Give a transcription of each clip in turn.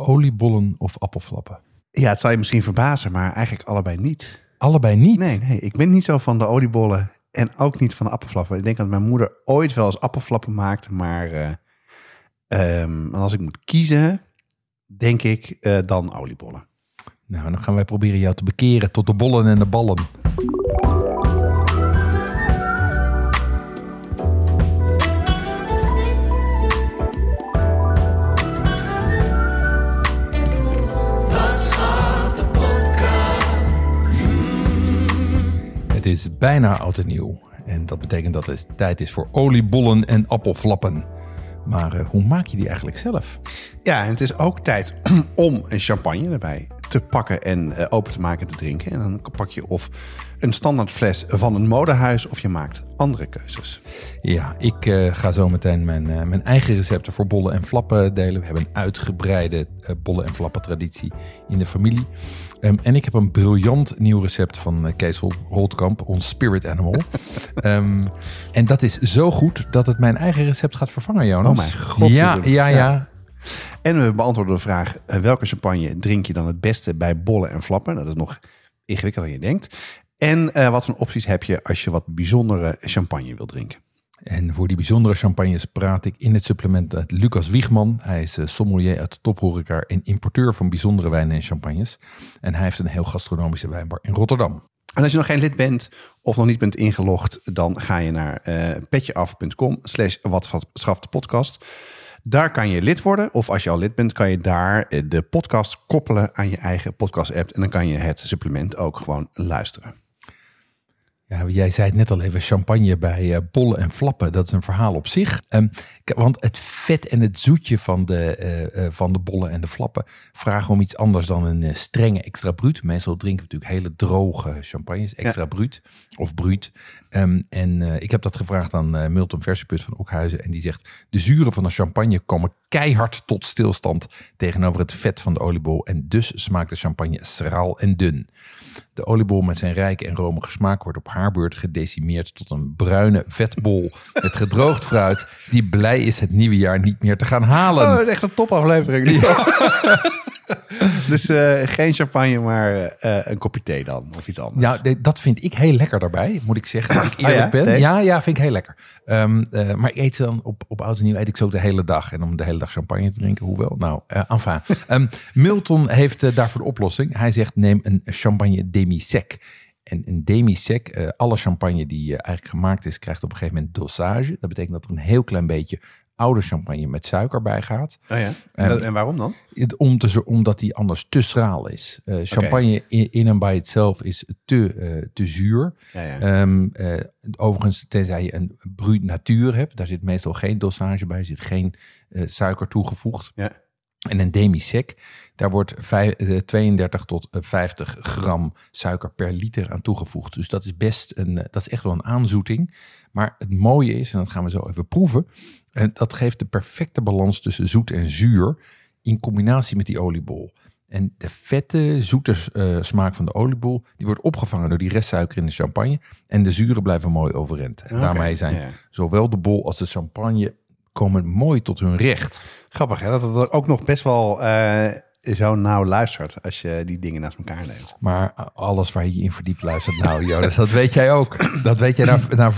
oliebollen of appelflappen? Ja, het zal je misschien verbazen, maar eigenlijk allebei niet. Allebei niet. Nee, nee, ik ben niet zo van de oliebollen en ook niet van de appelflappen. Ik denk dat mijn moeder ooit wel eens appelflappen maakte, maar eh, ehm, als ik moet kiezen, denk ik eh, dan oliebollen. Nou, dan gaan wij proberen jou te bekeren tot de bollen en de ballen. Het is bijna oud en nieuw. En dat betekent dat het tijd is voor oliebollen en appelflappen. Maar eh, hoe maak je die eigenlijk zelf? Ja, en het is ook tijd om een champagne erbij te pakken en eh, open te maken en te drinken. En dan pak je of een standaard fles van een modehuis of je maakt andere keuzes. Ja, ik eh, ga zo meteen mijn, eh, mijn eigen recepten voor bollen en flappen delen. We hebben een uitgebreide eh, bollen en flappen traditie in de familie. Ehm, en ik heb een briljant nieuw recept van Kees Hol- Holtkamp, ons spirit animal. Ehm, en dat is zo goed dat het mijn eigen recept gaat vervangen, Jonas. Oh mijn god, Ja, ja, ja. Ja. En we beantwoorden de vraag, welke champagne drink je dan het beste bij bollen en flappen? Dat is nog ingewikkelder dan je denkt. En eh, wat voor opties heb je als je wat bijzondere champagne wil drinken? En voor die bijzondere champagnes praat ik in het supplement met Lucas Wiegman. Hij is eh, sommelier uit de tophoreca en importeur van bijzondere wijnen en champagnes. En hij heeft een heel gastronomische wijnbar in Rotterdam. En als je nog geen lid bent of nog niet bent ingelogd, dan ga je naar eh petjeaf.com slash podcast. Daar kan je lid worden. Of als je al lid bent, kan je daar de podcast koppelen aan je eigen podcast app. En dan kan je het supplement ook gewoon luisteren. Ja, jij zei het net al even, champagne bij eh, bollen en flappen. Dat is een verhaal op zich. Ehm, want het vet en het zoetje van de, eh, eh, van de bollen en de flappen vragen om iets anders dan een strenge extra bruut. Meestal drinken we natuurlijk hele droge champagnes, extra bruut of bruut. Ehm, en ik heb dat gevraagd aan Milton Versiput van Oekhuizen. En die zegt, de zuren van de champagne komen keihard tot stilstand tegenover het vet van de oliebol. En dus smaakt de champagne schraal en dun. De oliebol met zijn rijke en romige smaak wordt op haar beurt gedecimeerd tot een bruine vetbol met gedroogd fruit die blij is het nieuwe jaar niet meer te gaan halen. Oh, echt een topaflevering. dus eh, geen champagne, maar eh, een kopje thee dan. Of iets anders. Ja, de- dat vind ik heel lekker daarbij, moet ik zeggen. Als ik eerlijk Oh ja? ben. Thee? Ja, ja, vind ik heel lekker. Ehm, eh, maar ik eet ze dan op, op oud en nieuw eet ik zo de hele dag. En om de hele dag champagne te drinken, hoewel. Nou, eh enfin. Ehm, Milton heeft eh, daarvoor de oplossing. Hij zegt neem een champagne demi-sec. En een demi-sec, eh, alle champagne die eh, eigenlijk gemaakt is, krijgt op een gegeven moment dosage. Dat betekent dat er een heel klein beetje oude champagne met suiker bij gaat. Oh ja? En, en waarom dan? Het- Om te, zo- omdat die anders te schraal is. Eh, champagne in, in en bij itself is te, eh, te zuur. Ja, ja. Ehm, eh, overigens, tenzij je een bruut natuur hebt, daar zit meestal geen dosage bij, zit geen suiker toegevoegd. ja. En een demi-sec, daar wordt vij- eh, 32 tot eh, 50 gram suiker per liter aan toegevoegd. Dus dat is best een, eh, dat is echt wel een aanzoeting. Maar het mooie is, en dat gaan we zo even proeven, eh, dat geeft de perfecte balans tussen zoet en zuur in combinatie met die oliebol. En de vette, zoete eh, smaak van de oliebol, die wordt opgevangen door die restsuiker in de champagne. En de zuren blijven mooi overeind. En daarmee zijn zowel de bol als de champagne komen mooi tot hun recht. Grappig hè, dat het er ook nog best wel eh, zo nauw luistert als je die dingen naast elkaar neemt. Maar alles waar je je in verdiept luistert, nou Jonas, dat weet jij ook. Dat weet jij na, na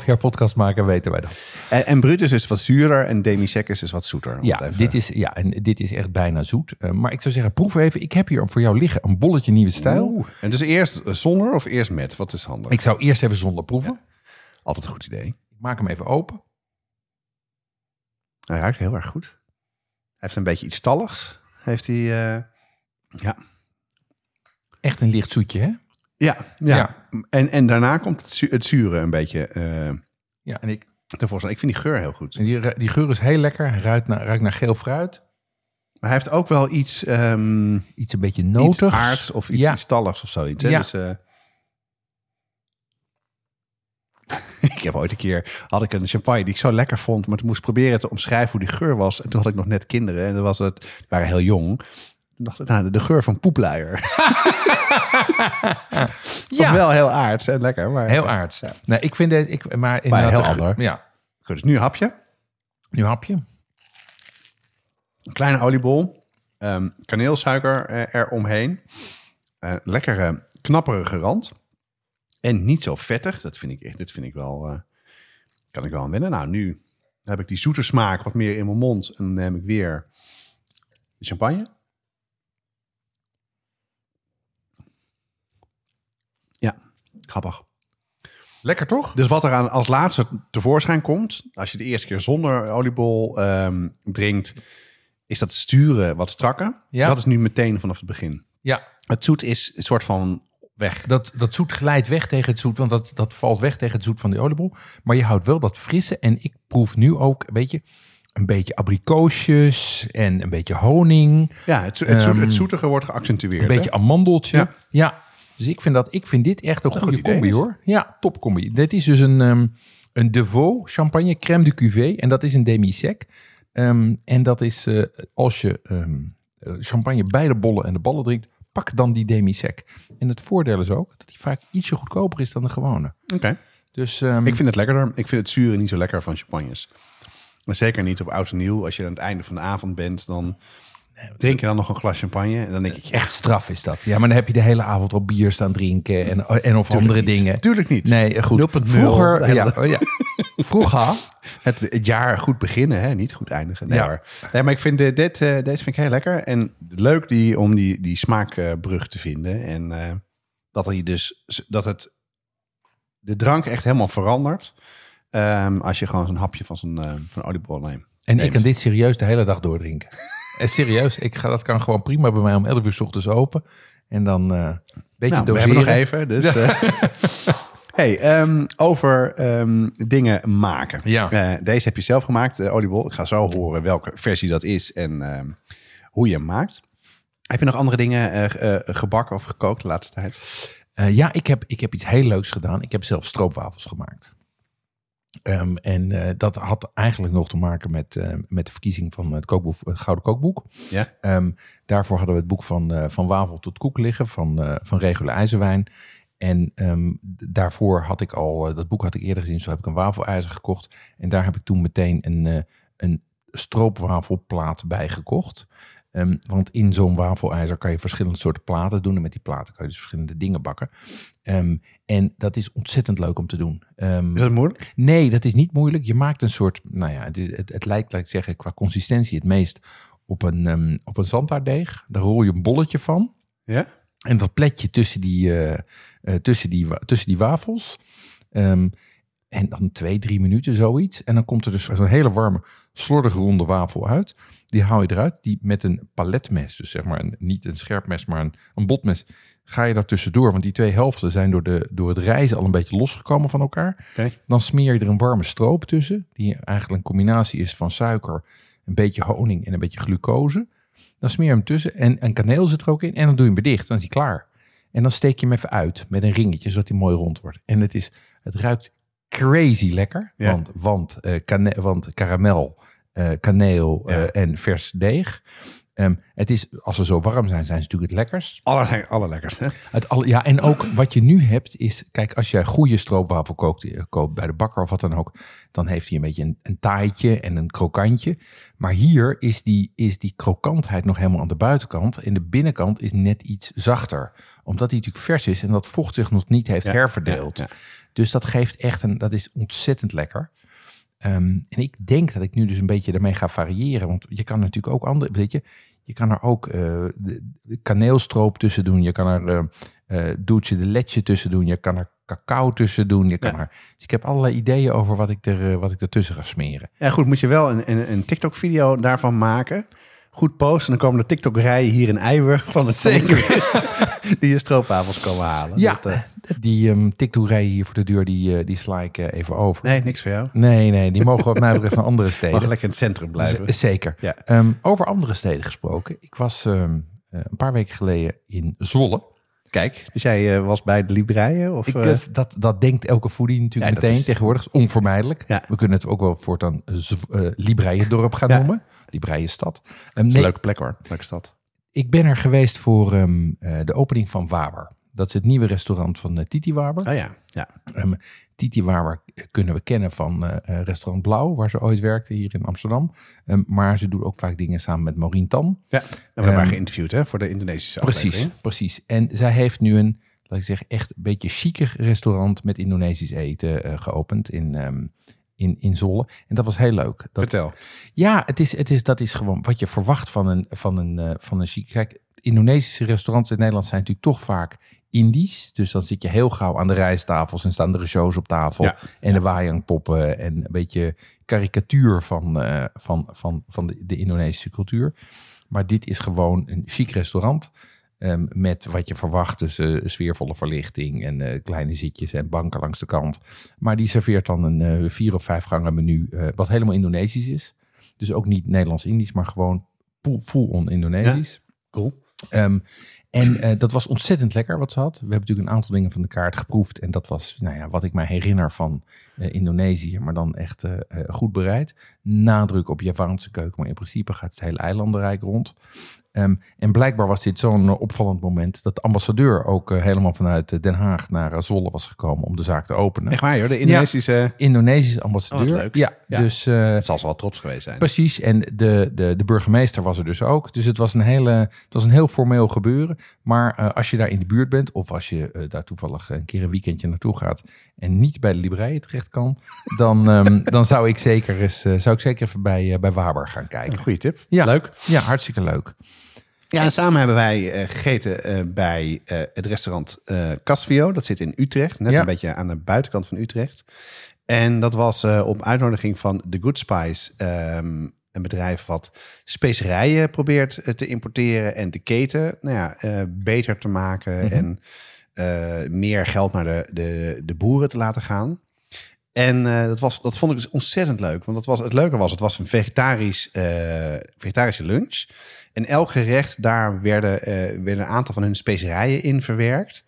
4,5 jaar podcast maken, weten wij dat. En, en Brutus is wat zuurder en Demi-Sec is wat zoeter. Ja, even- dit is, ja, en dit is echt bijna zoet. Eh, maar ik zou zeggen, proef even. Ik heb hier voor jou liggen een bolletje nieuwe stijl. Oeh. En dus eerst zonder of eerst met? Wat is handig? Ik zou eerst even zonder proeven. Altijd een goed idee. Ik maak hem even open. Hij ruikt heel erg goed. Hij heeft een beetje iets stalligs. Heeft hij... eh, ja. Echt een licht zoetje, hè? Ja, ja. Ja. En, en daarna komt het, zu- het zure een beetje eh Ja, en ik, tevoorschijn. Ik vind die geur heel goed. en die, die geur is heel lekker. Hij ruikt naar, ruikt naar geel fruit. Maar hij heeft ook wel iets, ehm Iets een beetje iets notigs. aards of iets, Ja. iets of zoiets. Hè? Ja. Dus, eh, ik heb ooit een keer, had ik een champagne die ik zo lekker vond, maar toen moest ik proberen te omschrijven hoe die geur was. En toen had ik nog net kinderen en dan was het, die waren heel jong. Toen dacht ik, nou, de geur van poepluier. Was Ja. wel heel aards en lekker. Maar, Heel aardig. Ja. Nee, ik vind het... Ik, maar Maar inderdaad, heel de- ander. Ja, Goed, dus nu een hapje. nu hap je. Een kleine oliebol. ehm, kaneelsuiker eh, eromheen. Eh, lekkere, knapperige rand. En niet zo vettig. Dat vind ik echt, dit vind ik wel, eh, kan ik wel aan wennen. Nou, nu heb ik die zoete smaak wat meer in mijn mond. En dan neem ik weer de champagne. Ja, grappig. Lekker toch? Dus wat er aan als laatste tevoorschijn komt, als je de eerste keer zonder oliebol ehm, drinkt, is dat sturen wat strakker. Ja. Dat is nu meteen vanaf het begin. Ja, Het zoet is een soort van weg. dat, dat zoet glijdt weg tegen het zoet, want dat, dat valt weg tegen het zoet van die oliebol. Maar je houdt wel dat frisse. En ik proef nu ook, weet je, een beetje abrikoosjes en een beetje honing. Ja, het, het, het zoetige wordt geaccentueerd. Een beetje hè? amandeltje. Ja. Ja. Dus ik vind, dat, ik vind dit echt een goed goede combi hoor. Ja, top combi. Dit is dus een, ehm een Deveau champagne crème de cuvée. En dat is een demi-sec. Ehm, en dat is eh, als je eh, champagne bij de bollen en de ballen drinkt, pak dan die demi-sec. En het voordeel is ook dat die vaak ietsje goedkoper is dan de gewone. Oké. Dus ehm, Ik vind het lekkerder. Ik vind het zure niet zo lekker van champagnes. Maar zeker niet op oud en nieuw. Als je aan het einde van de avond bent, dan drink je dan nog een glas champagne. En dan denk ik, echt straf is dat. Ja, maar dan heb je de hele avond op bier staan drinken en, en of andere niet. dingen. Tuurlijk niet. Nee, goed. 0.0. Vroeger, ja, oh ja. Vroeger het, het jaar goed beginnen, hè? niet goed eindigen. Nee, Ja. hoor. nee maar ik vind dit, dit, eh, deze vind ik heel lekker. En leuk die, om die, die smaakbrug te vinden. En eh, dat, hij dus, dat het de drank echt helemaal verandert. ehm, als je gewoon zo'n hapje van zo'n eh, van oliebol neemt. En ik kan dit serieus de hele dag doordrinken. En serieus, ik ga, dat kan gewoon prima bij mij om 11 uur 's ochtends open. En dan eh een beetje Nou, we doseren. hebben nog even. Dus, eh, hey, ehm, over ehm, dingen maken. Ja. Eh, deze heb je zelf gemaakt, oliebol. Ik ga zo horen welke versie dat is en ehm, hoe je hem maakt. Heb je nog andere dingen eh, eh, gebakken of gekookt de laatste tijd? Eh, ja, ik heb, ik heb iets heel leuks gedaan. Ik heb zelf stroopwafels gemaakt. Ehm, en eh, dat had eigenlijk nog te maken met, eh, met de verkiezing van het, kookboek, het Gouden Kookboek. Ja. Ehm, daarvoor hadden we het boek van, eh, van Wafel tot Koek liggen van, van Regule IJzerwijn. En ehm, daarvoor had ik al, dat boek had ik eerder gezien, zo heb ik een wafelijzer gekocht. En daar heb ik toen meteen een, een stroopwafelplaat bij gekocht. Ehm, want in zo'n wafelijzer kan je verschillende soorten platen doen. En met die platen kan je dus verschillende dingen bakken. Ehm, en dat is ontzettend leuk om te doen. Ehm, Is dat moeilijk? Nee, dat is niet moeilijk. Je maakt een soort, nou ja, het, het, het lijkt, laat ik zeggen, qua consistentie het meest op een, op een zandhaarddeeg. Daar rol je een bolletje van. Ja. En dat plet je tussen die, eh, eh, tussen die, tussen die wafels. Ehm, en dan twee, drie minuten zoiets. En dan komt er dus zo'n hele warme, slordig ronde wafel uit. Die haal je eruit. Die met een paletmes, dus zeg maar een, niet een scherp mes, maar een, een botmes, ga je daar tussendoor. Want die twee helften zijn door, de, door het rijzen al een beetje losgekomen van elkaar. Dan smeer je er een warme stroop tussen. Die eigenlijk een combinatie is van suiker, een beetje honing en een beetje glucose. Dan smeer je hem tussen en een kaneel zit er ook in. En dan doe je hem weer dicht. Dan is hij klaar. En dan steek je hem even uit met een ringetje, zodat hij mooi rond wordt. En het, is, het ruikt crazy lekker. Ja. Want, want, kane- want karamel, eh, kaneel eh, Ja. en vers deeg. Ehm, het is, als ze zo warm zijn, zijn ze natuurlijk het lekkerst. Aller, allerlekkerst, hè? Het al, ja, en ook wat je nu hebt is, kijk, als jij goede stroopwafel koopt, eh, koopt bij de bakker of wat dan ook, dan heeft hij een beetje een, een taaitje en een krokantje. Maar hier is die, is die krokantheid nog helemaal aan de buitenkant en de binnenkant is net iets zachter. Omdat hij natuurlijk vers is en dat vocht zich nog niet heeft Ja, herverdeeld. ja, Dus dat geeft echt een, dat is ontzettend lekker. Ehm, en ik denk dat ik nu dus een beetje daarmee ga variëren. Want je kan natuurlijk ook andere, weet je, je kan er ook eh, de, kaneelstroop tussen doen. Je kan er eh eh doetje de letje tussen doen. Je kan er cacao tussen doen. Je kan Ja. er, dus ik heb allerlei ideeën over wat ik, er, eh, wat ik ertussen ga smeren. Ja, goed, moet je wel een, een, een TikTok-video daarvan maken. Goed posten. En dan komen de TikTok-rijen hier in Eiburg van de Zeker. toeristen die je stroopwafels komen halen. Ja, Dat, eh, die um, TikTok-rij hier voor de deur, die, eh, die sla ik eh, even over. nee, niks voor jou. Nee, nee, die mogen wat mij betreft naar andere Mag steden. lekker in het centrum blijven. Z- zeker. Ja. Ehm, over andere steden gesproken. Ik was ehm, eh, een paar weken geleden in Zwolle. Kijk, dus jij eh, was bij de Libreien? Of, Ik, eh, eh, dat, dat denkt elke foodie natuurlijk Ja, meteen is- tegenwoordig. is onvermijdelijk. Ja. We kunnen het ook wel voortaan eh Libreiendorp gaan Ja. noemen. Libreienstad. Dat is nee, een leuke plek hoor. Leuke stad. ik ben er geweest voor ehm, eh, de opening van Waber. Dat is het nieuwe restaurant van eh, Titi Waber. Oh ja, ja. Ehm, Titi Waber kunnen we kennen van eh, eh, restaurant Blauw, waar ze ooit werkte hier in Amsterdam. Ehm, maar ze doet ook vaak dingen samen met Maureen Tam. ja. En we hebben Ehm, haar geïnterviewd hè, voor de Indonesische Precies, precies. En zij heeft nu een, laat ik zeggen, echt een beetje chiquer restaurant met Indonesisch eten geopend in, ehm, in, in Zolle. En dat was heel leuk. Dat, Vertel. ja, het is, het is, dat is gewoon wat je verwacht van een, van een, van een chic. Kijk, Indonesische restaurants in Nederland zijn natuurlijk toch vaak Indisch. Dus dan zit je heel gauw aan de rijsttafels en staan er shows op tafel. Ja, en de wayangpoppen en een beetje karikatuur van, eh, van, van, van de, de Indonesische cultuur. Maar dit is gewoon een chic restaurant. ehm, met wat je verwacht, dus eh, sfeervolle verlichting en eh, kleine zitjes en banken langs de kant. Maar die serveert dan een vier of vijf gangen menu, wat helemaal Indonesisch is. Dus ook niet Nederlands-Indisch, maar gewoon full- full-on Indonesisch. Cool. Ehm, en eh, dat was ontzettend lekker wat ze had. We hebben natuurlijk een aantal dingen van de kaart geproefd. En dat was nou ja, wat ik mij herinner van eh, Indonesië. Maar dan echt eh, goed bereid. Nadruk op Javaanse keuken. Maar in principe gaat het hele eilandenrijk rond. Ehm, en blijkbaar was dit zo'n eh, opvallend moment. Dat de ambassadeur ook eh, helemaal vanuit eh, Den Haag naar eh, Zwolle was gekomen om de zaak te openen. Echt waar joh, de Indonesische... Indonesische Oh, ambassadeur. leuk. Ja, Ja. dus eh, Het zal ze wel trots geweest zijn. Precies, en de, de, de burgemeester was er dus ook. Dus het was een, hele, het was een heel formeel gebeuren. Maar als je daar in de buurt bent, of als je daar toevallig een keer een weekendje naartoe gaat en niet bij de Libreien terecht kan, dan, ehm, dan zou, ik zeker eens, zou ik zeker even bij, bij Waber gaan kijken. Een goede tip. Ja. Leuk. Ja, hartstikke leuk. Ja, en samen hebben wij eh, gegeten eh, bij eh, het restaurant Casvio. Dat zit in Utrecht, net Ja. een beetje aan de buitenkant van Utrecht. En dat was op uitnodiging van The Good Spice, ehm, een bedrijf wat specerijen probeert te importeren en de keten nou ja, beter te maken en eh, meer geld naar de, de, de boeren te laten gaan. En eh, dat, was, dat vond ik dus ontzettend leuk. Want dat was, het leuke was, het was een vegetarisch, eh, vegetarische lunch. En elk gerecht, daar werden, eh, werden een aantal van hun specerijen in verwerkt.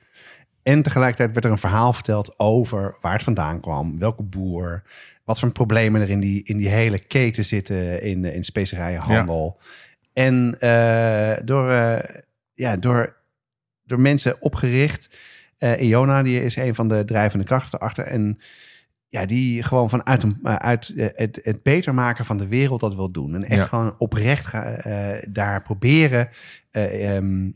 En tegelijkertijd werd er een verhaal verteld over waar het vandaan kwam, welke boer, wat voor problemen er in die, in die hele keten zitten in, in specerijenhandel. En door, ja, door, door mensen opgericht. Iona, die is een van de drijvende krachten erachter. En ja, die gewoon vanuit een, eh, uit eh, het, het beter maken van de wereld dat wil doen. En echt Ja. gewoon oprecht eh, daar proberen eh, ehm,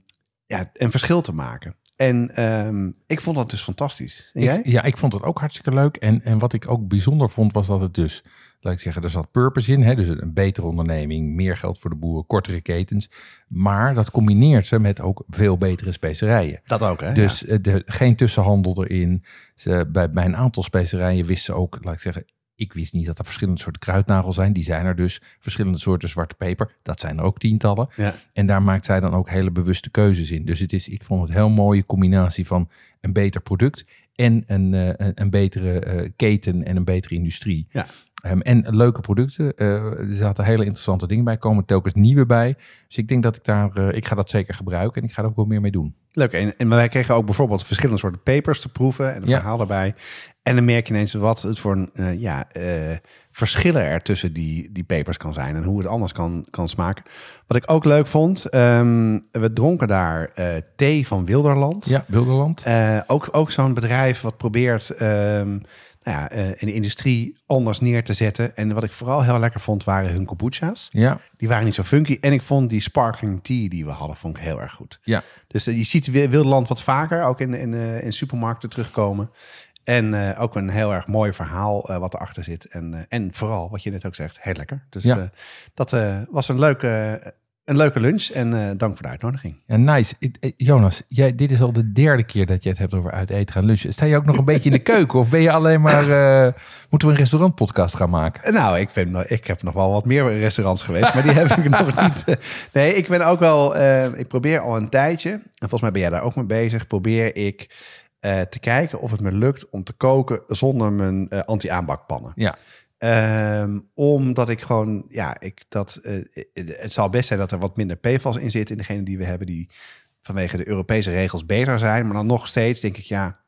ja, een verschil te maken. En ehm, ik vond dat dus fantastisch. En jij? Ik, ja, ik vond het ook hartstikke leuk. En, en wat ik ook bijzonder vond, was dat het dus, laat ik zeggen, er zat purpose in. Hè? Dus een betere onderneming, meer geld voor de boeren, kortere ketens. Maar dat combineert ze met ook veel betere specerijen. Dat ook, hè? Dus eh, de, geen tussenhandel erin. Ze, bij, bij een aantal specerijen wisten ze ook, laat ik zeggen, ik wist niet dat er verschillende soorten kruidnagel zijn. Die zijn er dus. Verschillende soorten zwarte peper. Dat zijn er ook tientallen. Ja. En daar maakt zij dan ook hele bewuste keuzes in. Dus het is, ik vond het een heel mooie combinatie van een beter product en een, eh, een, betere eh, keten en een betere industrie. Ja. Ehm, en leuke producten. Eh, er zaten hele interessante dingen bij. Komen telkens nieuwe bij. Dus ik denk dat ik daar, ik ga dat zeker gebruiken. En ik ga er ook wel meer mee doen. Leuk. En, en wij kregen ook bijvoorbeeld verschillende soorten papers te proeven en een Ja. verhaal daarbij. En dan merk je ineens wat het voor een, eh, ja, eh, verschillen er tussen die, die papers kan zijn en hoe het anders kan, kan smaken. Wat ik ook leuk vond, ehm, we dronken daar eh, thee van Wilderland. Ja, Wilderland. Ook ook zo'n bedrijf wat probeert ehm, nou ja, de industrie anders neer te zetten. En wat ik vooral heel lekker vond, waren hun kombucha's. Ja, Die waren niet zo funky. En ik vond die sparkling tea die we hadden, vond ik heel erg goed. ja. Dus je ziet Wi- Wilderland wat vaker, ook in, in, in supermarkten terugkomen. En eh, ook een heel erg mooi verhaal eh, wat erachter zit. En, eh, en vooral, wat je net ook zegt, heel lekker. Dus Ja. dat was een leuke, een leuke lunch en dank voor de uitnodiging. Ja, nice. Jonas, jij, dit is al de derde keer dat je het hebt over uit eten gaan lunchen. Sta je ook nog een beetje in de keuken? Of ben je alleen maar... moeten we een restaurantpodcast gaan maken? Nou, ik, ben, ik heb nog wel wat meer restaurants geweest, maar die heb ik nog niet. Nee, ik ben ook wel. ik probeer al een tijdje, en volgens mij ben jij daar ook mee bezig, probeer ik eh, te kijken of het me lukt om te koken zonder mijn eh, anti-aanbakpannen. Ja. Ehm, omdat ik gewoon, ja, ik, dat, eh, het zal best zijn dat er wat minder PFAS in zit in degene die we hebben, die vanwege de Europese regels beter zijn. Maar dan nog steeds denk ik, ja,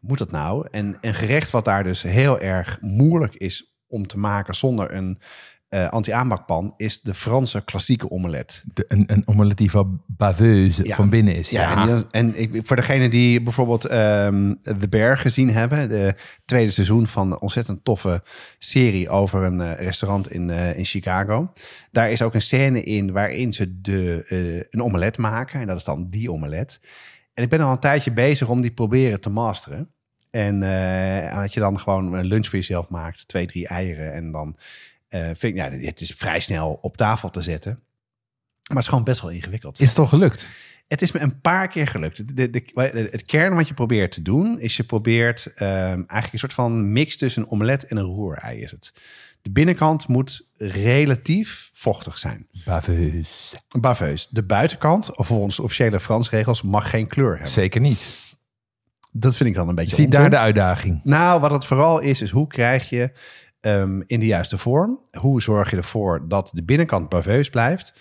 moet dat nou? En een gerecht wat daar dus heel erg moeilijk is om te maken zonder een eh, anti-aanbakpan, is de Franse klassieke omelet. De, een, een omelet die van baveuse Ja. van binnen is. Ja, en, die- en ik, voor degene die bijvoorbeeld ehm The Bear gezien hebben, de tweede seizoen van een ontzettend toffe serie over een eh, restaurant in, eh, in Chicago. Daar is ook een scène in waarin ze de, een omelet maken. En dat is dan die omelet. En ik ben al een tijdje bezig om die proberen te masteren. En dat je dan gewoon een lunch voor jezelf maakt, twee, drie eieren. En dan eh, vind ja, het is vrij snel op tafel te zetten. Maar het is gewoon best wel ingewikkeld. Is het toch gelukt? Het is me een paar keer gelukt. De, de, het kern wat je probeert te doen, is je probeert ehm, eigenlijk een soort van mix tussen een omelet en een roerei is het. De binnenkant moet relatief vochtig zijn. Baveuse. Baveus. De buitenkant, volgens de officiële Fransregels, mag geen kleur hebben. Zeker niet. Dat vind ik dan een beetje Zie onzin. daar de uitdaging. Nou, wat het vooral is, is hoe krijg je ehm, in de juiste vorm? Hoe zorg je ervoor dat de binnenkant baveus blijft?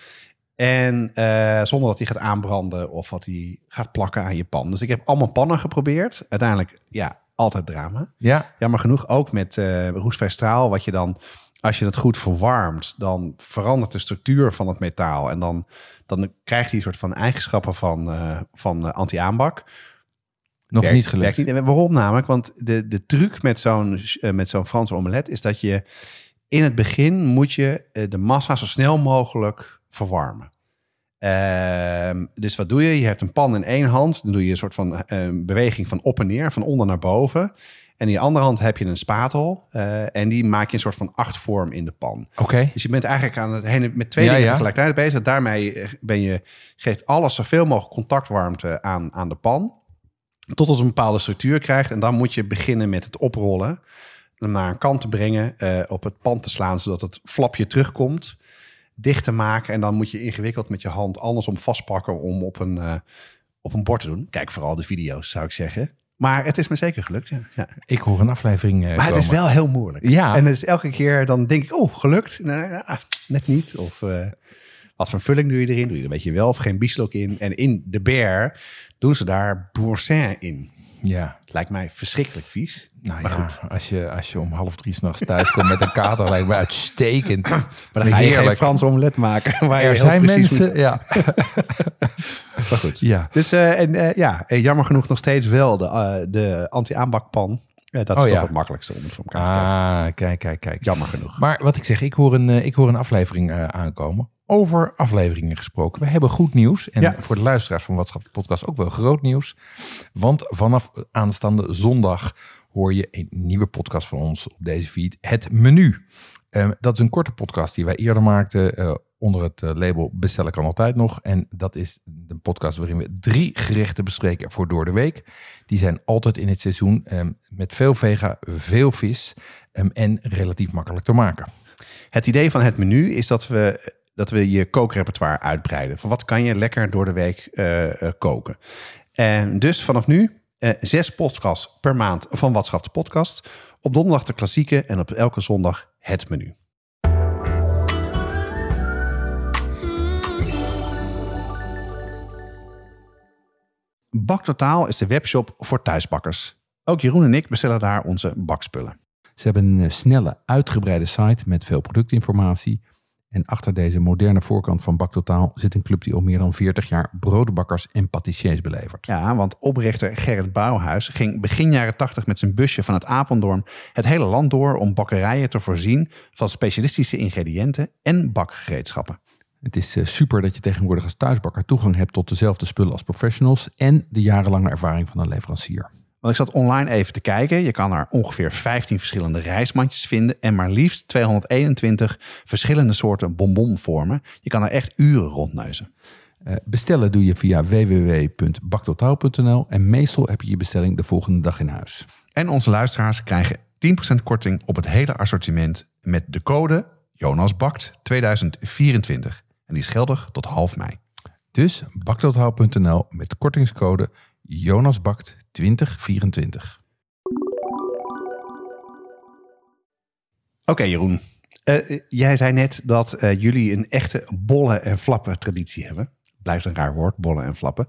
En eh, zonder dat die gaat aanbranden of dat die gaat plakken aan je pan. Dus ik heb allemaal pannen geprobeerd. Uiteindelijk, ja, altijd drama. Ja, Jammer genoeg ook met eh roestvrij straal, wat je dan, als je het goed verwarmt, dan verandert de structuur van het metaal. En dan, dan krijgt hij een soort van eigenschappen van, eh, van anti-aanbak. Nog Werkt- niet gelukt. niet. Waarom namelijk? Want de, de truc met zo'n eh, met zo'n Franse omelet is dat je in het begin moet je eh, de massa zo snel mogelijk verwarmen. Ehm, dus wat doe je? Je hebt een pan in één hand. Dan doe je een soort van eh, beweging van op en neer, van onder naar boven. En in je andere hand heb je een spatel. en die maak je een soort van achtvorm in de pan. Oké. Dus je bent eigenlijk aan het heen met twee Ja, dingen ja. tegelijkertijd bezig. Daarmee ben je, geeft alles zoveel mogelijk contactwarmte aan, aan de pan. Tot het een bepaalde structuur krijgt. En dan moet je beginnen met het oprollen. Naar een kant te brengen. eh, op het pan te slaan, zodat het flapje terugkomt. Dicht te maken. En dan moet je ingewikkeld met je hand andersom vastpakken om op een, eh, op een bord te doen. Kijk vooral de video's, zou ik zeggen. Maar het is me zeker gelukt, ja. ja. Ik hoor een aflevering eh, Maar het is wel heel moeilijk. Ja. En het is elke keer dan denk ik, oh, gelukt. Nou, ja, net niet. Of wat voor vulling doe je erin? Doe je er een beetje wel of geen bieslook in? En in de bear doen ze daar boursin in. Ja, Lijkt mij verschrikkelijk vies. nou maar ja, goed. Als je, als je om half drie s'nachts thuis komt met een kater, lijkt me uitstekend. Maar dan ga je geen. Frans omelet maken. Waar Er zijn mensen, moet- ja. Maar goed. ja. Dus eh, en, eh, ja, en jammer genoeg nog steeds wel de, eh, de anti-aanbakpan. Eh, dat is Oh, toch ja. het makkelijkste om het voor elkaar te krijgen. Ah, kijk, kijk, kijk. Jammer genoeg. Maar wat ik zeg, ik hoor een, eh, ik hoor een aflevering eh, aankomen. Over afleveringen gesproken. We hebben goed nieuws. En Ja. voor de luisteraars van Watschap de Podcast ook wel groot nieuws. Want vanaf aanstaande zondag hoor je een nieuwe podcast van ons op deze feed. Het Menu. Eh, dat is een korte podcast die wij eerder maakten eh, onder het eh, label Bestellen kan altijd nog. En dat is de podcast waarin we drie gerechten bespreken voor door de week. Die zijn altijd in het seizoen eh, met veel vega, veel vis eh, en relatief makkelijk te maken. Het idee van het menu is dat we, dat we je kookrepertoire uitbreiden. Van wat kan je lekker door de week eh, eh, koken? En dus vanaf nu eh, zes podcasts per maand van Watschap de Podcast. Op donderdag de klassieke en op elke zondag het menu. Baktotaal is de webshop voor thuisbakkers. Ook Jeroen en ik bestellen daar onze bakspullen. Ze hebben een snelle, uitgebreide site met veel productinformatie. En achter deze moderne voorkant van Baktotaal zit een club die al meer dan 40 jaar broodbakkers en patissiers belevert. Ja, want oprichter Gerrit Bouwhuis ging begin jaren 80 met zijn busje van het Apeldoorn het hele land door om bakkerijen te voorzien van specialistische ingrediënten en bakgereedschappen. Het is eh, super dat je tegenwoordig als thuisbakker toegang hebt tot dezelfde spullen als professionals en de jarenlange ervaring van een leverancier. Want ik zat online even te kijken. Je kan er ongeveer 15 verschillende reismandjes vinden. En maar liefst 221 verschillende soorten bonbonvormen. Je kan er echt uren rondneuzen. Eh, bestellen doe je via www.baktotaal.nl en meestal heb je je bestelling de volgende dag in huis. En onze luisteraars krijgen 10% korting op het hele assortiment met de code JonasBakt 2024. En die is geldig tot half mei. Dus baktotaal.nl met kortingscode JonasBakt 2024. Oké Jeroen, Eh, jij zei net dat eh, jullie een echte bollen en flappen traditie hebben. Blijft een raar woord, bollen en flappen.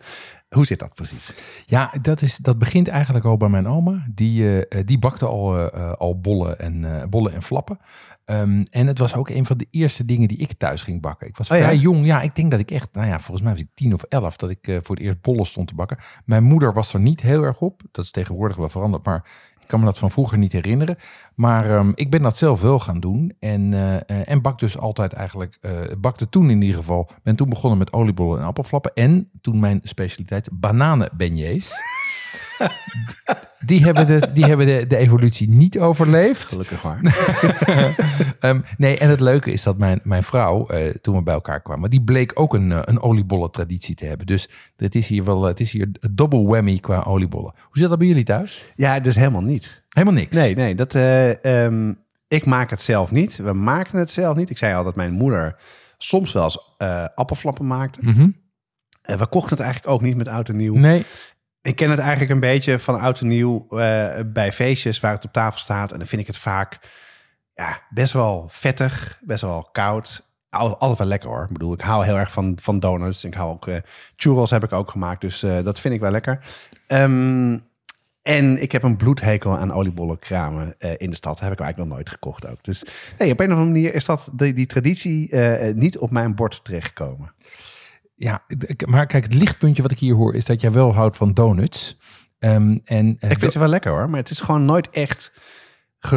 Hoe zit dat precies? Ja, dat, is, dat begint eigenlijk al bij mijn oma. Die, eh, die bakte al, eh, eh, al bollen, en, eh, bollen en flappen. Ehm, en het was ook een van de eerste dingen die ik thuis ging bakken. Ik was Oh ja? vrij jong. Ja, ik denk dat ik echt, nou ja, volgens mij was ik tien of elf dat ik eh, voor het eerst bollen stond te bakken. Mijn moeder was er niet heel erg op. Dat is tegenwoordig wel veranderd, maar ik kan me dat van vroeger niet herinneren. Maar ehm, ik ben dat zelf wel gaan doen. En, eh, en bak dus altijd eigenlijk, eh bakte toen in ieder geval. Ben toen begonnen met oliebollen en appelflappen. En toen mijn specialiteit bananenbeignets. Die hebben, de, die hebben de, de evolutie niet overleefd. Gelukkig maar. Ehm, nee, en het leuke is dat mijn, mijn vrouw, eh, toen we bij elkaar kwamen, die bleek ook een, eh, een oliebollen traditie te hebben. Dus het is hier wel, het is hier double whammy qua oliebollen. Hoe zit dat bij jullie thuis? ja, dus helemaal niet. Helemaal niks. Nee, nee. Dat, eh, ehm, ik maak het zelf niet. We maken het zelf niet. Ik zei al dat mijn moeder soms wel eens appelflappen maakte. Mhm. We kochten het eigenlijk ook niet met oud en nieuw. Nee. Ik ken het eigenlijk een beetje van oud en nieuw eh, bij feestjes waar het op tafel staat. En dan vind ik het vaak ja, best wel vettig, best wel koud. Al- Altijd wel lekker hoor. Ik bedoel, ik hou heel erg van, van donuts. Ik hou ook, eh churros heb ik ook gemaakt, dus eh, dat vind ik wel lekker. Ehm, en ik heb een bloedhekel aan oliebollenkramen eh in de stad. Heb ik eigenlijk nog nooit gekocht ook. Dus op een of andere manier is dat die, die traditie niet op mijn bord terechtgekomen. Ja, maar kijk, het lichtpuntje wat ik hier hoor is dat jij wel houdt van donuts. Ehm, en, eh, Ik vind ze wel lekker hoor, maar het is gewoon nooit echt.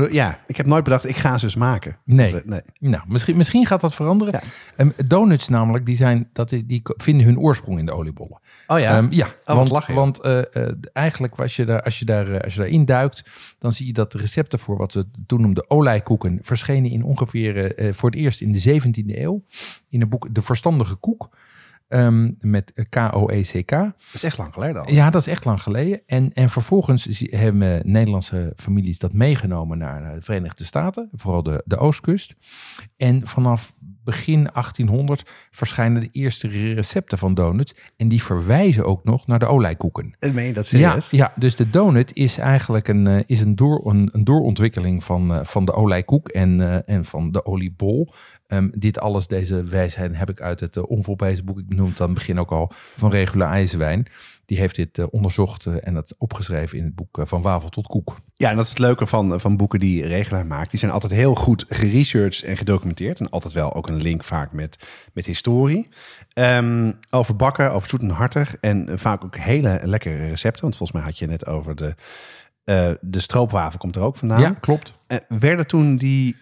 Ja, ik heb nooit bedacht, ik ga ze eens maken. Nee. nee. Nou, misschien, misschien gaat dat veranderen. Ja. Ehm, donuts namelijk, die, zijn, dat, die vinden hun oorsprong in de oliebollen. Oh ja, Ehm, ja, wat want, want eh, eh, eigenlijk als je, daar, als, je daar, als je daarin duikt, dan zie je dat de recepten voor wat ze toen noemden olijkoeken verschenen in ongeveer voor het eerst in de 17e eeuw. In een boek De Verstandige Koek. Ehm, met K-O-E-C-K. dat is echt lang geleden al. Ja, dat is echt lang geleden. En, en vervolgens hebben Nederlandse families dat meegenomen naar eh, de Verenigde Staten, vooral de, de Oostkust. En vanaf begin 1800 verschijnen de eerste recepten van donuts. En die verwijzen ook nog naar de olijkoeken. En meen je dat serieus? ja, dus de donut is eigenlijk een, eh, is een, door, een, een doorontwikkeling van, eh, van de olijkoek en, eh, en van de oliebol. Ehm, dit alles, deze wijsheid heb ik uit het uh, onvolprezen boek. Ik noem het het begin ook al van Regula IJzerwijn. Die heeft dit eh, onderzocht eh, en dat opgeschreven in het boek eh, Van Wafel tot Koek. Ja, en dat is het leuke van, van boeken die Regelaar maakt. Die zijn altijd heel goed geresearched en gedocumenteerd. En altijd wel ook een link vaak met, met historie. Ehm, over bakken, over zoet en hartig. En vaak ook hele lekkere recepten. Want volgens mij had je net over de, eh, de stroopwafel komt er ook vandaan. Ja, klopt. Eh, werden toen die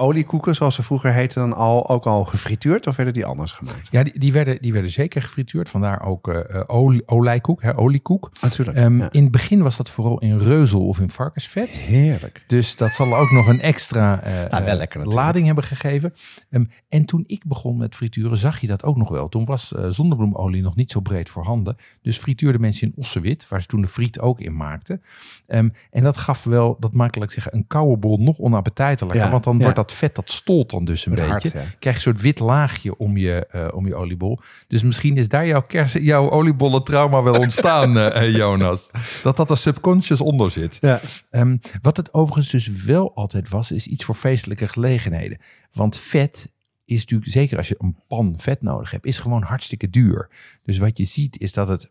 oliekoeken, zoals ze vroeger heten, dan al, ook al gefrituurd? Of werden die anders gemaakt? Ja, die, die, werden, die werden zeker gefrituurd. Vandaar ook eh, eh, olie, olijkoek, hè, oliekoek. Natuurlijk. Ehm, ja. In het begin was dat vooral in reuzel of in varkensvet. Heerlijk. Dus dat zal ook nog een extra eh, wel eh, lekker lading hebben gegeven. Ehm, en toen ik begon met frituren, zag je dat ook nog wel. Toen was eh, zonnebloemolie nog niet zo breed voorhanden. Dus frituurden mensen in ossewit, waar ze toen de friet ook in maakten. Ehm, en dat gaf wel, dat ik zeggen, een koude bol nog onappetijtelijker. Ja, want dan wordt dat vet, dat stolt dan dus een beetje. hart. Krijg een soort wit laagje om je, eh, om je oliebol. Dus misschien is daar jouw, kers, jouw oliebollen trauma wel ontstaan, eh, Jonas. Dat dat er subconscious onder zit. Ja. Ehm, wat het overigens dus wel altijd was, is iets voor feestelijke gelegenheden. Want vet is natuurlijk, zeker als je een pan vet nodig hebt, is gewoon hartstikke duur. Dus wat je ziet is dat het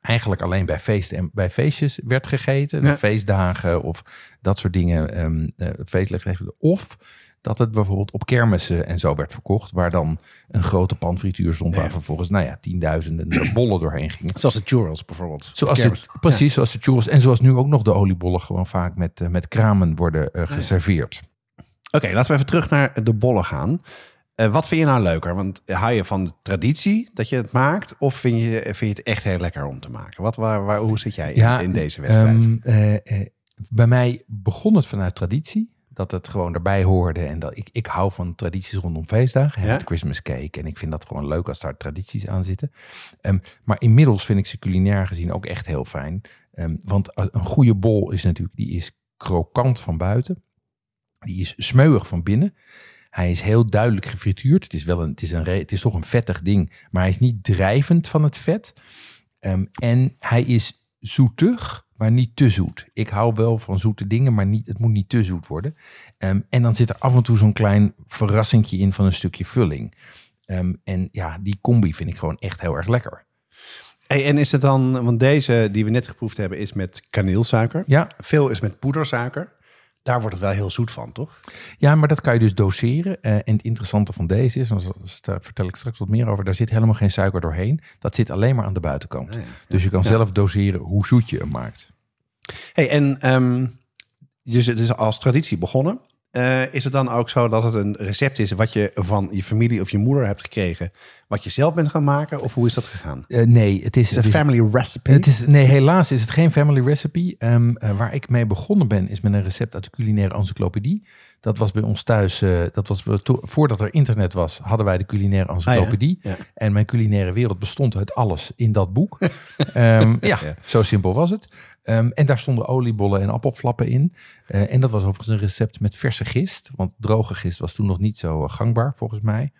eigenlijk alleen bij feesten en bij feestjes werd gegeten. Ja. Feestdagen of dat soort dingen, gelegenheden. Of dat het bijvoorbeeld op kermissen en zo werd verkocht, waar dan een grote pan frituur stond, waar vervolgens, nou ja, tienduizenden bollen doorheen gingen. Zoals de churros bijvoorbeeld. Zoals Kermis. de, precies, zoals de churros. En zoals nu ook nog de oliebollen gewoon vaak met, eh, met kramen worden eh, geserveerd. Oké, laten we even terug naar de bollen gaan. Eh, wat vind je nou leuker? Want hou je van de traditie dat je het maakt? Of vind je, vind je het echt heel lekker om te maken? Wat, waar, waar, hoe zit jij in, in deze wedstrijd? ehm, eh, eh, bij mij begon het vanuit traditie. Dat het gewoon erbij hoorde. En dat ik, ik hou van tradities rondom feestdagen. Ja? Met Christmas cake. En ik vind dat gewoon leuk als daar tradities aan zitten. Ehm, maar inmiddels vind ik ze culinair gezien ook echt heel fijn. Ehm, want een goede bol is natuurlijk, die is krokant van buiten. Die is smeuig van binnen. Hij is heel duidelijk gefrituurd. Het is, wel een, het, is een, het is toch een vettig ding, maar hij is niet drijvend van het vet. Ehm, en hij is zoetig, maar niet te zoet. Ik hou wel van zoete dingen, maar niet, het moet niet te zoet worden. Ehm, en dan zit er af en toe zo'n klein verrassingje in van een stukje vulling. Ehm, en ja, die combi vind ik gewoon echt heel erg lekker. Hey, en is het dan, want deze die we net geproefd hebben, is met kaneelsuiker. Ja, Veel is met poedersuiker. Daar wordt het wel heel zoet van, toch? Ja, maar dat kan je dus doseren. Eh, en het interessante van deze is, daar vertel ik straks wat meer over, daar zit helemaal geen suiker doorheen. Dat zit alleen maar aan de buitenkant. Dus je kan zelf doseren hoe zoet je hem maakt. Hey, en ehm, dus het is als traditie begonnen. Eh, is het dan ook zo dat het een recept is wat je van je familie of je moeder hebt gekregen, wat je zelf bent gaan maken? Of hoe is dat gegaan? Eh, nee, het is, een family recipe. het is, nee, helaas is het geen family recipe. Ehm, eh, waar ik mee begonnen ben, is met een recept uit de culinaire encyclopedie. Dat was bij ons thuis, dat was voordat er internet was, hadden wij de culinaire encyclopedie. Ja. En mijn culinaire wereld bestond uit alles in dat boek. Ehm, ja, Ja. zo simpel was het. Ehm, en daar stonden oliebollen en appelflappen in. Eh, en dat was overigens een recept met verse gist. Want droge gist was toen nog niet zo eh, gangbaar, volgens mij.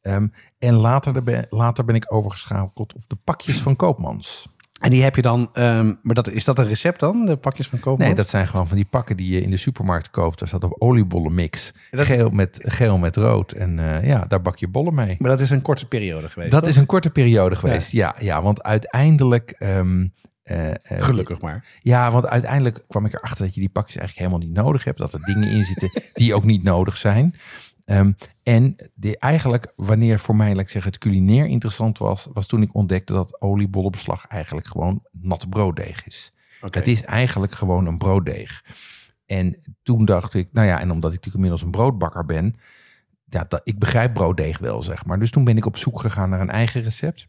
Ehm, en later, ben, later ben ik overgeschakeld op de pakjes van Koopmans. En die heb je dan, ehm, maar dat, is dat een recept dan? De pakjes van Koopmans? Nee, dat zijn gewoon van die pakken die je in de supermarkt koopt. Daar staat een oliebollenmix. dat- Geel, met, geel met rood. En eh, ja, daar bak je bollen mee. Maar dat is een korte periode geweest. Dat toch? is een korte periode geweest. Ja, ja, want uiteindelijk... eh, eh, Gelukkig maar. Ja, want uiteindelijk kwam ik erachter dat je die pakjes eigenlijk helemaal niet nodig hebt. Dat er dingen in zitten die ook niet nodig zijn. Ehm, en de, eigenlijk, wanneer voor mij, laat ik zeggen, het culinair interessant was, was toen ik ontdekte dat oliebollenbeslag eigenlijk gewoon natte brooddeeg is. Het is eigenlijk gewoon een brooddeeg. En toen dacht ik, nou ja, en omdat ik natuurlijk inmiddels een broodbakker ben, ja, dat, ik begrijp brooddeeg wel, zeg maar. Dus toen ben ik op zoek gegaan naar een eigen recept.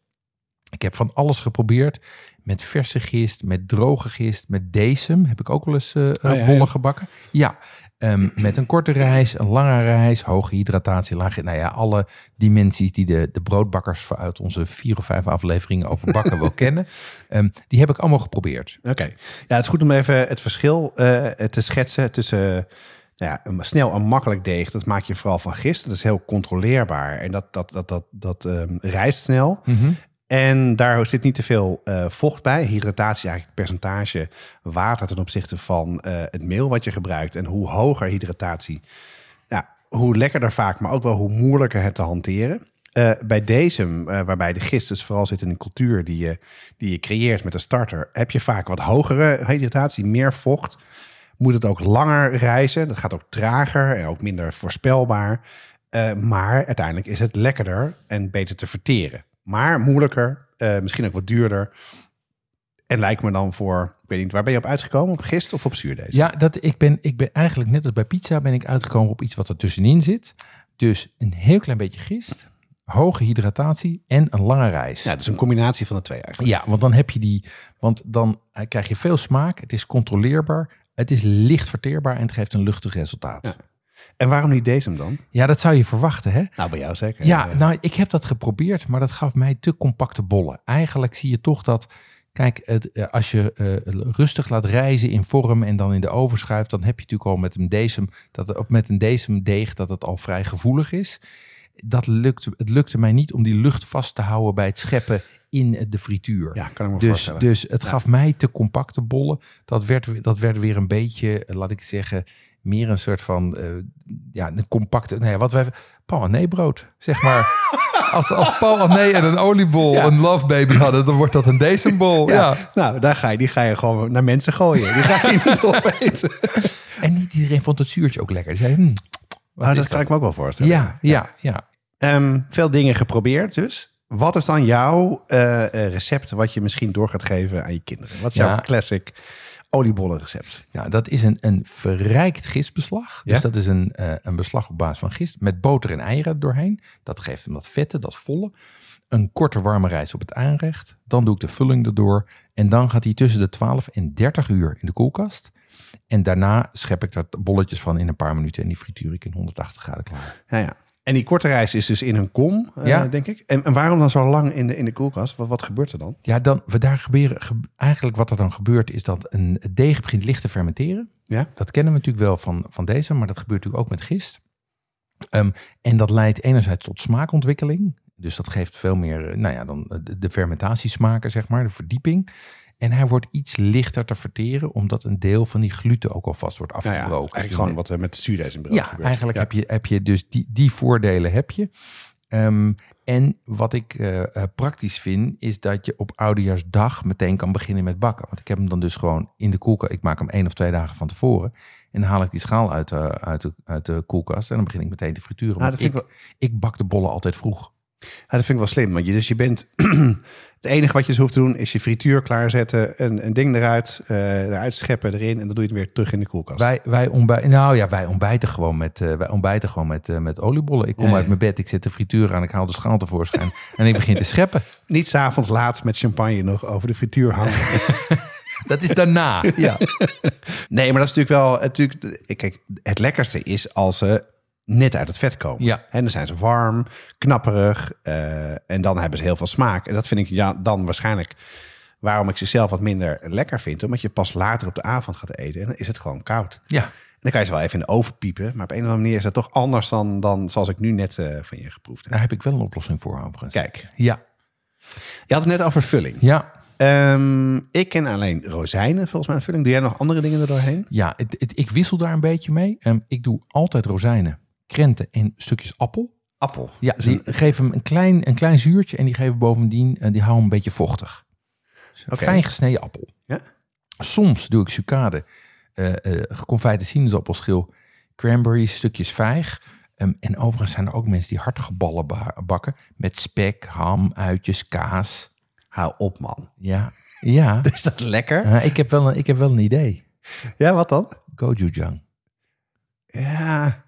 Ik heb van alles geprobeerd. Met verse gist, met droge gist, met decem. Heb ik ook wel eens ja, bollen gebakken. Ja, ehm, met een korte reis, een lange reis, hoge hydratatie, lage... Nou ja, alle dimensies die de, de broodbakkers uit onze vier of vijf afleveringen over bakken wel kennen. Ehm, die heb ik allemaal geprobeerd. Oké. Ja, het is goed om even het verschil eh, te schetsen tussen nou ja, een snel en makkelijk deeg. Dat maak je vooral van gist. Dat is heel controleerbaar en dat, dat, dat, dat, dat ehm, rijst snel. En daar zit niet te veel eh, vocht bij. Hydratatie eigenlijk het percentage water ten opzichte van eh, het meel wat je gebruikt. En hoe hoger hydratatie, ja, hoe lekkerder vaak, maar ook wel hoe moeilijker het te hanteren. Eh, bij deze, waarbij de gist dus vooral zit in een cultuur die je, die je creëert met een starter, heb je vaak wat hogere hydratatie, meer vocht. Moet het ook langer reizen. Dat gaat ook trager en ook minder voorspelbaar. Maar uiteindelijk is het lekkerder en beter te verteren. Maar moeilijker, eh, misschien ook wat duurder. En lijkt me dan voor, ik weet niet, waar ben je op uitgekomen? Op gist of op zuurdees? Ja, dat, ik, ben, ik ben eigenlijk net als bij pizza ben ik uitgekomen op iets wat er tussenin zit. Dus een heel klein beetje gist, hoge hydratatie en een lange reis. Ja, dus een combinatie van de twee eigenlijk. Ja, want dan heb je die, want dan eh, krijg je veel smaak. Het is controleerbaar, het is licht verteerbaar en het geeft een luchtig resultaat. Ja. Ja, En waarom niet deze hem dan? dat zou je verwachten, hè? Nou, bij jou zeker. Ja, nou, ik heb dat geprobeerd, maar dat gaf mij te compacte bollen. Eigenlijk zie je toch dat, kijk, het, eh, als je eh, rustig laat reizen in vorm en dan in de oven schuift, dan heb je natuurlijk al met een decem, dat, of met een decem deeg dat het al vrij gevoelig is. Dat lukte, het lukte mij niet om die lucht vast te houden bij het scheppen in de frituur. ja, kan ik me Dus, voorstellen. dus het gaf mij te compacte bollen. Dat werd, weer- dat werd weer een beetje, eh, laat ik zeggen, meer een soort van, eh, ja, een compacte, nou ja, wat wij, Paul brood, zeg maar. als, als Paul Anné en een oliebol Ja. een love baby hadden, dan wordt dat een decembol. Ja. ja, Nou, daar ga je, die ga je gewoon naar mensen gooien. Die ga je niet opeten. En niet iedereen vond het zuurtje ook lekker. Zei, hm, Nou, is dat kan ik me ook wel voorstellen. Ja, ja, ja. Ehm, veel dingen geprobeerd dus. Wat is dan jouw eh, eh, recept wat je misschien door gaat geven aan je kinderen? Wat is jouw Ja. classic oliebollenrecept. Ja, dat is een, een verrijkt gistbeslag. Dus Ja? dat is een, eh, een beslag op basis van gist met boter en eieren doorheen. Dat geeft hem dat vette, dat volle. Een korte warme rijst op het aanrecht. Dan doe ik de vulling erdoor. En dan gaat hij tussen de 12 en 30 uur in de koelkast. En daarna schep ik er bolletjes van in een paar minuten. En die frituur ik in 180 graden klaar. Ja, ja. En die korte reis is dus in een kom, eh, denk ik. En, en waarom dan zo lang in de, in de koelkast? Wat, wat gebeurt er dan? Ja, dan, we daar gebeuren, ge- eigenlijk wat er dan gebeurt is dat een deeg begint licht te fermenteren. Ja? Dat kennen we natuurlijk wel van, van deze, maar dat gebeurt natuurlijk ook met gist. Ehm, en dat leidt enerzijds tot smaakontwikkeling. Dus dat geeft veel meer, eh, nou ja, dan de, de fermentatiesmaken, zeg maar, de verdieping. En hij wordt iets lichter te verteren, omdat een deel van die gluten ook alvast wordt Nou ja, afgebroken. eigenlijk gewoon wat er met de zuurdees in brood Ja, gebeurt. eigenlijk Ja. Heb, je, heb je dus die, die voordelen heb je. Ehm, en wat ik eh, eh, praktisch vind, is dat je op oudejaarsdag meteen kan beginnen met bakken. Want ik heb hem dan dus gewoon in de koelkast. Ik maak hem één of twee dagen van tevoren. En dan haal ik die schaal uit, de uit, de, uit de koelkast. En dan begin ik meteen te frituren. Ah, ik, ik ik bak de bollen altijd vroeg. Ja, dat vind ik wel slim. Want je, dus je bent... het enige wat je dus hoeft te doen is je frituur klaarzetten. Een, een ding eruit, eh, eruit scheppen erin. En dan doe je het weer terug in de koelkast. Wij, wij, ontbijten, nou ja, wij ontbijten gewoon met, eh, wij ontbijten gewoon met, eh, met oliebollen. Ik kom ja. uit mijn bed, ik zet de frituur aan, ik haal de schaal tevoorschijn. en ik begin te scheppen. Niet s'avonds laat met champagne nog over de frituur hangen. Dat is daarna. ja. nee, maar dat is natuurlijk wel... Natuurlijk, kijk, het lekkerste is als ze net uit het vet komen. Ja. En dan zijn ze warm, knapperig. eh, en dan hebben ze heel veel smaak. En dat vind ik ja, dan waarschijnlijk waarom ik ze zelf wat minder lekker vind. Omdat je pas later op de avond gaat eten. En dan is het gewoon koud. ja. En dan kan je ze wel even in de oven piepen. Maar op een of andere manier is dat toch anders dan, dan zoals ik nu net eh, van je geproefd heb. Daar heb ik wel een oplossing voor overigens. Kijk, Ja. je had het net over vulling. Ja. Ehm, ik ken alleen rozijnen volgens mij een vulling. Doe jij nog andere dingen er doorheen? Ja, het, het- ik wissel daar een beetje mee. Ehm, ik doe altijd rozijnen, krenten en stukjes appel. Appel. Ja, Dus die geven hem een klein, een klein zuurtje en die geven bovendien, eh, die houden hem een beetje vochtig. Fijn gesneden appel. Ja. Soms doe ik sucade, eh geconfijte sinaasappelschil, cranberries, stukjes vijg. Ehm, en overigens zijn er ook mensen die hartige ballen ba- bakken met spek, ham, uitjes, kaas. Hou op, man. Ja, ja. Is dat lekker? Ik, heb wel een, ik heb wel een idee. Ja, wat dan? Gochujang. Ja,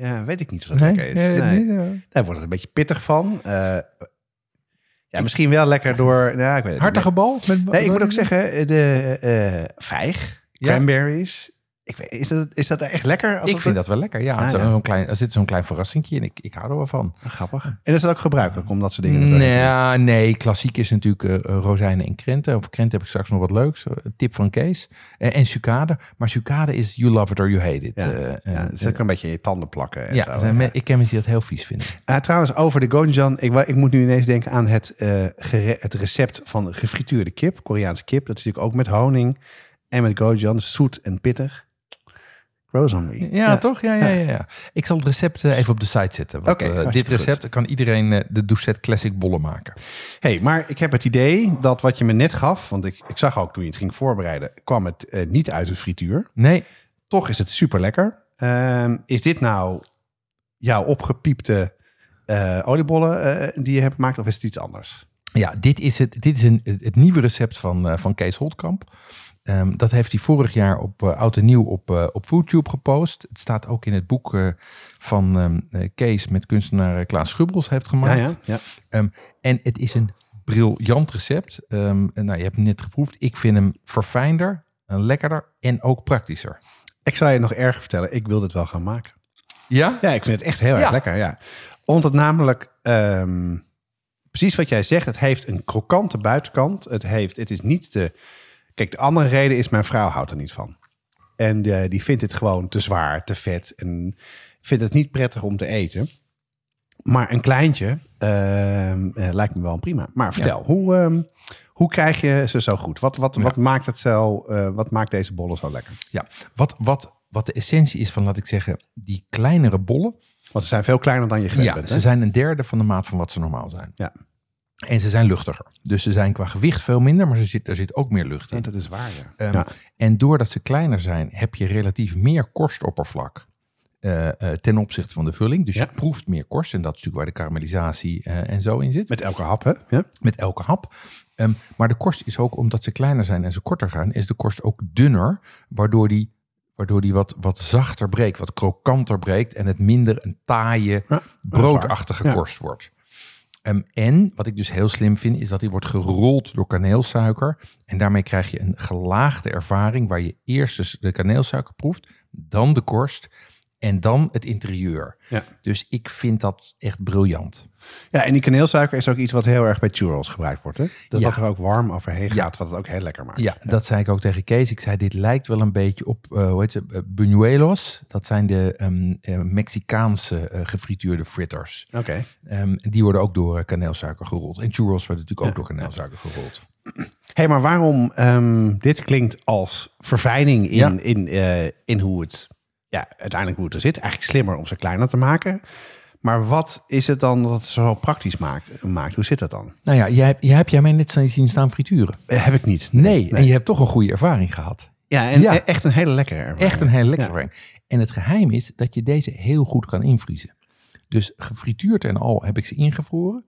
ja weet ik niet of dat lekker is. Nee. Daar wordt het een beetje pittig van. Eh, ja, misschien wel lekker door... Ja, ik weet Hartige bal? Met, Nee, ik moet ook zeggen, de eh, vijg, cranberries. Ik weet, is, dat, is dat echt lekker? Ik vind dat wel lekker. Ja, Ah, ja. zo'n klein, er zit zo'n klein verrassingje in. Ik, ik hou er wel van. Ah, Grappig. En is dat ook gebruikelijk om dat soort dingen te doen? Nee, ja, nee, klassiek is natuurlijk eh, eh, rozijnen en krenten. Over krenten heb ik straks nog wat leuks. Eh, tip van Kees. En sucade. Maar sucade is you love it or you hate it. Ja, Ja, het is ook een beetje in je tanden plakken. En ja, zo, zijn ik ken mensen die dat heel vies vinden. Trouwens, over de gochujang. Ik, ik moet nu ineens denken aan het, gere- het recept van gefrituurde kip. Koreaanse kip. Dat is natuurlijk ook met honing en met gochujang. Dus zoet en pittig. On me. Ja, toch? Ja, ja, ja, ja. Ik zal het recept eh, even op de site zetten. Want, eh, dit recept kan iedereen eh, de Doucet Classic bollen maken. hey, maar ik heb het idee dat wat je me net gaf... want ik, ik zag ook toen je het ging voorbereiden... kwam het niet uit de frituur. Nee, Toch is het super lekker. is dit nou jouw opgepiepte oliebollen die je hebt gemaakt... of is het iets anders? Ja, dit is het, dit is een, het, nieuwe recept van, eh, van Kees Holtkamp. Ehm, dat heeft hij vorig jaar op eh, Oud en Nieuw op, eh, op FoodTube gepost. Het staat ook in het boek van ehm, eh, Kees met kunstenaar Klaas Schubbels heeft gemaakt. ja, ja. Ehm, en het is een briljant recept. Nou, je hebt hem net geproefd. Ik vind hem verfijnder, lekkerder en ook praktischer. Ik zou je nog erger vertellen. Ik wil dit wel gaan maken. Ja? Ja, ik vind het echt heel erg lekker. Ja. Omdat namelijk, precies wat jij zegt, het heeft een krokante buitenkant. Het, heeft, het is niet de. Kijk, de andere reden is, mijn vrouw houdt er niet van. En eh, die vindt het gewoon te zwaar, te vet. En vindt het niet prettig om te eten. Maar een kleintje ehm, eh, lijkt me wel prima. Maar vertel, hoe, ehm, hoe krijg je ze zo goed? Wat, wat, wat maakt het zo? eh, wat maakt deze bollen zo lekker? Ja. Wat, wat, wat de essentie is van, laat ik zeggen, die kleinere bollen. Want ze zijn veel kleiner dan je gewend Ja, bent. ze zijn een derde van de maat van wat ze normaal zijn. Ja. En ze zijn luchtiger. Dus ze zijn qua gewicht veel minder, maar er zit, er zit ook meer lucht in. dat is waar. Ja. Ehm, ja. En doordat ze kleiner zijn, heb je relatief meer korstoppervlak eh, ten opzichte van de vulling. Dus Ja. je proeft meer korst. En dat is natuurlijk waar de karamellisatie eh, en zo in zit. Met elke hap, hè? Ja. Met elke hap. Ehm, maar de korst is ook, omdat ze kleiner zijn en ze korter gaan, is de korst ook dunner, waardoor die, waardoor die wat, wat zachter breekt, wat krokanter breekt en het minder een taaie, Ja, broodachtige Ja. korst wordt. Ehm, en wat ik dus heel slim vind, is dat die wordt gerold door kaneelsuiker. En daarmee krijg je een gelaagde ervaring waar je eerst dus de kaneelsuiker proeft, dan de korst en dan het interieur. Ja. Dus ik vind dat echt briljant. Ja, en die kaneelsuiker is ook iets wat heel erg bij churros gebruikt wordt. Hè? Dat Ja. dat er ook warm overheen Ja. gaat, wat het ook heel lekker maakt. Ja, dat zei ik ook tegen Kees. Ik zei, dit lijkt wel een beetje op, eh, hoe heet ze, eh, buñuelos. Dat zijn de ehm, eh, Mexicaanse gefrituurde fritters. Oké. Ehm, die worden ook door kaneelsuiker gerold. En churros worden natuurlijk ook door kaneelsuiker gerold. hey, maar waarom ehm, dit klinkt als verfijning in, in, in hoe het ja, uiteindelijk hoe het er zit. Eigenlijk slimmer om ze kleiner te maken. Maar wat is het dan dat het zo praktisch maakt? maakt? Hoe zit dat dan? Nou ja, jij, jij hebt jij mij net zien staan frituren. Eh, Heb ik niet. Nee, en je hebt toch een goede ervaring gehad. Ja, en Ja. e- echt een hele lekkere ervaring. Echt een hele lekkere Ja. ervaring. En het geheim is dat je deze heel goed kan invriezen. Dus gefrituurd en al heb ik ze ingevroren.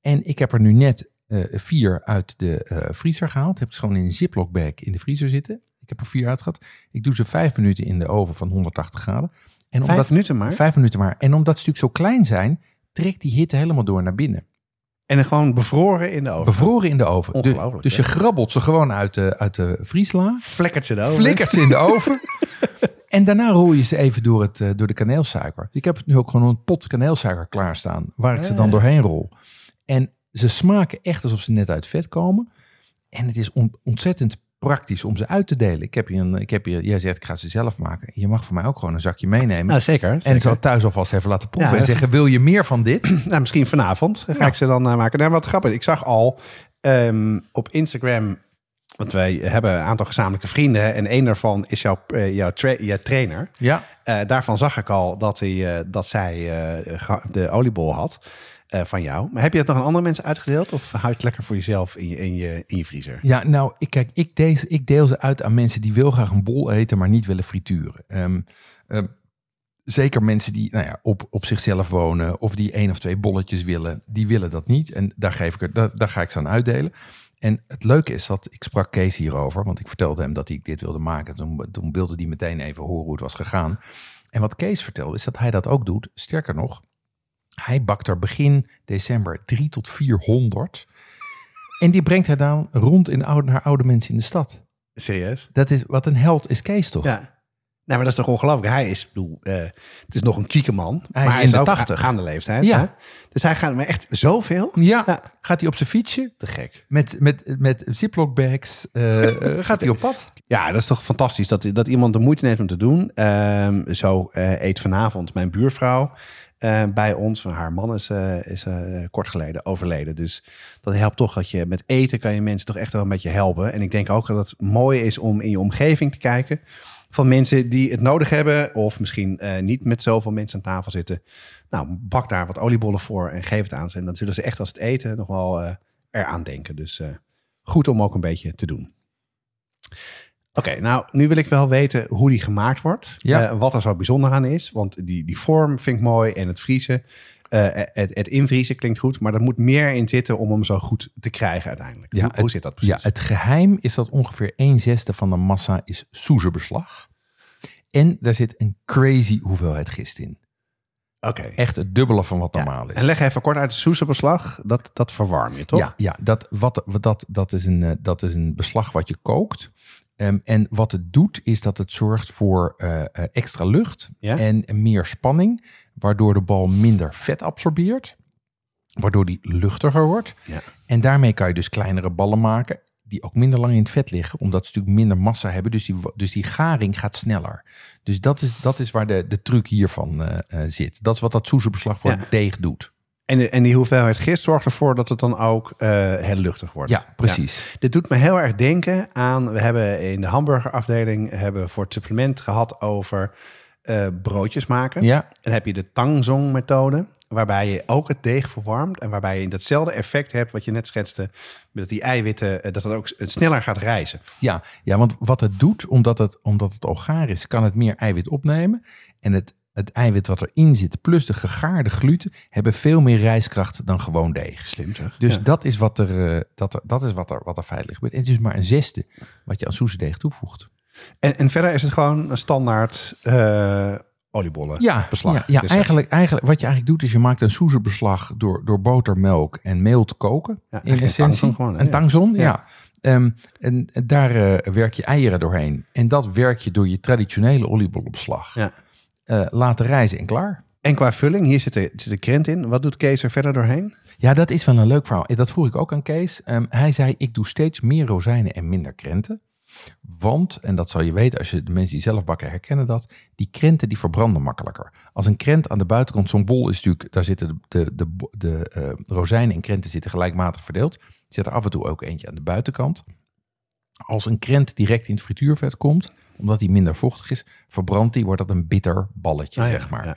En ik heb er nu net eh, vier uit de eh, vriezer gehaald. Heb ze gewoon in een ziploc bag in de vriezer zitten. Ik heb er vier uitgehad. Ik doe ze vijf minuten in de oven van 180 graden. En Vijf minuten maar? Vijf minuten maar. En omdat ze natuurlijk zo klein zijn, trekt die hitte helemaal door naar binnen. En dan gewoon bevroren in de oven. Bevroren in de oven. Dus- Ongelooflijk, dus je grabbelt ze gewoon uit de, uit de vriesla. Flikkert ze de oven. Flikkert ze in de oven. En daarna rol je ze even door, het, eh, door de kaneelsuiker. Ik heb nu ook gewoon een pot kaneelsuiker klaarstaan. Waar ik ze dan doorheen rol. En ze smaken echt alsof ze net uit vet komen. En het is on- ontzettend praktisch om ze uit te delen. Ik heb hier een, ik heb hier, jij zegt ik ga ze zelf maken. Je mag voor mij ook gewoon een zakje meenemen. Nou, zeker. en zeker. ze thuis alvast even laten proeven. Ja, en zeggen, wil je meer van dit? Nou, misschien vanavond ga Ja. ik ze dan eh, maken. Nou, wat grappig. Ik zag al ehm, op Instagram, want wij hebben een aantal gezamenlijke vrienden. En één daarvan is jouw, eh, jouw, tra- jouw trainer. Ja, Eh, daarvan zag ik al dat, hij, dat zij de oliebol had eh, van jou. Maar heb je het nog aan andere mensen uitgedeeld? Of hou je het lekker voor jezelf in je, in je, in je vriezer? Ja, nou, ik, kijk, ik, deze, ik deel ze uit aan mensen die wil graag een bol eten, maar niet willen frituren. Ehm, ehm, zeker mensen die nou ja, op, op zichzelf wonen of die één of twee bolletjes willen, die willen dat niet. En daar, geef ik er, daar, daar ga ik ze aan uitdelen. En het leuke is dat ik sprak Kees hierover, want ik vertelde hem dat ik dit wilde maken. Toen, toen wilde hij meteen even horen hoe het was gegaan. En wat Kees vertelde is dat hij dat ook doet. Sterker nog, hij bakt er begin december 3 tot 400. En die brengt hij dan rond in oude, naar oude mensen in de stad. Serieus? Dat is wat een held is Kees toch? Ja. Nou, maar dat is toch ongelooflijk. Hij is, ik bedoel, eh, het is nog een kieke man. Hij maar is in de ook 80. a- aan de leeftijd. Ja. Hè? Dus hij gaat maar echt zoveel. Ja, Ja. gaat hij op zijn fietsje Te gek. met, met, met ziploc bags, eh, gaat hij op pad. Ja, dat is toch fantastisch dat, dat iemand de moeite neemt om te doen. Ehm, zo eh, eet vanavond mijn buurvrouw eh, bij ons. Haar man is, eh, is eh, kort geleden overleden. Dus dat helpt toch dat je met eten kan je mensen toch echt wel een beetje helpen. En ik denk ook dat het mooi is om in je omgeving te kijken van mensen die het nodig hebben. Of misschien niet met zoveel mensen aan tafel zitten. Nou, bak daar wat oliebollen voor en geef het aan ze. En dan zullen ze echt als het eten nog wel eraan denken. Dus goed om ook een beetje te doen. Oké, nou, nu wil ik wel weten hoe die gemaakt wordt. Ja. Eh, wat er zo bijzonder aan is. Want die, die vorm vind ik mooi en het vriezen. eh, het, het invriezen klinkt goed, maar er moet meer in zitten om hem zo goed te krijgen uiteindelijk. Ja, hoe, zit dat Ja, precies? het geheim is dat ongeveer 1 zesde van de massa is soezebeslag. En daar zit een crazy hoeveelheid gist in. Oké. Echt het dubbele van wat Ja. normaal is. En leg even kort uit de soeselbeslag. Dat, dat verwarm je, toch? Ja, ja dat, wat, dat, dat, is een, eh, dat is een beslag wat je kookt. Ehm, en wat het doet, is dat het zorgt voor eh, eh, extra lucht Ja? en meer spanning, waardoor de bal minder vet absorbeert, waardoor die luchtiger wordt. Ja. En daarmee kan je dus kleinere ballen maken, die ook minder lang in het vet liggen, omdat ze natuurlijk minder massa hebben. Dus die, dus die garing gaat sneller. Dus dat is, dat is waar de, de truc hiervan eh, zit. Dat is wat dat soezelbeslag voor Ja. deeg doet. En, de- en die hoeveelheid gist zorgt ervoor dat het dan ook eh, heel luchtig wordt. Ja, precies. Dit doet me heel erg denken aan... We hebben in de hamburgerafdeling hebben we voor het supplement gehad over eh, broodjes maken. Ja, En dan heb je de tangzong methode, waarbij je ook het deeg verwarmt en waarbij je datzelfde effect hebt wat je net schetste, dat die eiwitten, eh, dat het ook sneller gaat rijzen. Ja, ja, want wat het doet, omdat het, omdat het al gaar is, kan het meer eiwit opnemen. En het, het eiwit wat erin zit, plus de gegaarde gluten, hebben veel meer rijstkracht dan gewoon deeg. Slim zeg. Dus Ja. dat is, wat er, eh, dat, er, dat is wat er, wat er feitelijk gebeurt. En het is maar een zesde wat je aan soezedeeg toevoegt. En, en verder is het gewoon een standaard eh oliebollen Ja, beslag. ja, ja recept. eigenlijk, eigenlijk wat je eigenlijk doet is je maakt een soezebeslag door, door boter, melk en meel te koken. Ja, in essentie. gewoon, een tangzon, ja. Ehm, en en daar eh, werk je eieren doorheen. En dat werk je door je traditionele oliebollenbeslag. Ja. Eh, laten rijzen en klaar. En qua vulling, hier zit de, zit de krent in. Wat doet Kees er verder doorheen? Ja, dat is wel een leuk verhaal. Dat vroeg ik ook aan Kees. Ehm, hij zei, ik doe steeds meer rozijnen en minder krenten. Want, en dat zal je weten als je de mensen die zelf bakken herkennen dat, die krenten die verbranden makkelijker. Als een krent aan de buitenkant, zo'n bol is natuurlijk, daar zitten de, de, de, de eh, rozijnen en krenten zitten gelijkmatig verdeeld. Er zit er af en toe ook eentje aan de buitenkant. Als een krent direct in het frituurvet komt, omdat die minder vochtig is, verbrandt die, wordt dat een bitter balletje, Ah, zeg maar. ja.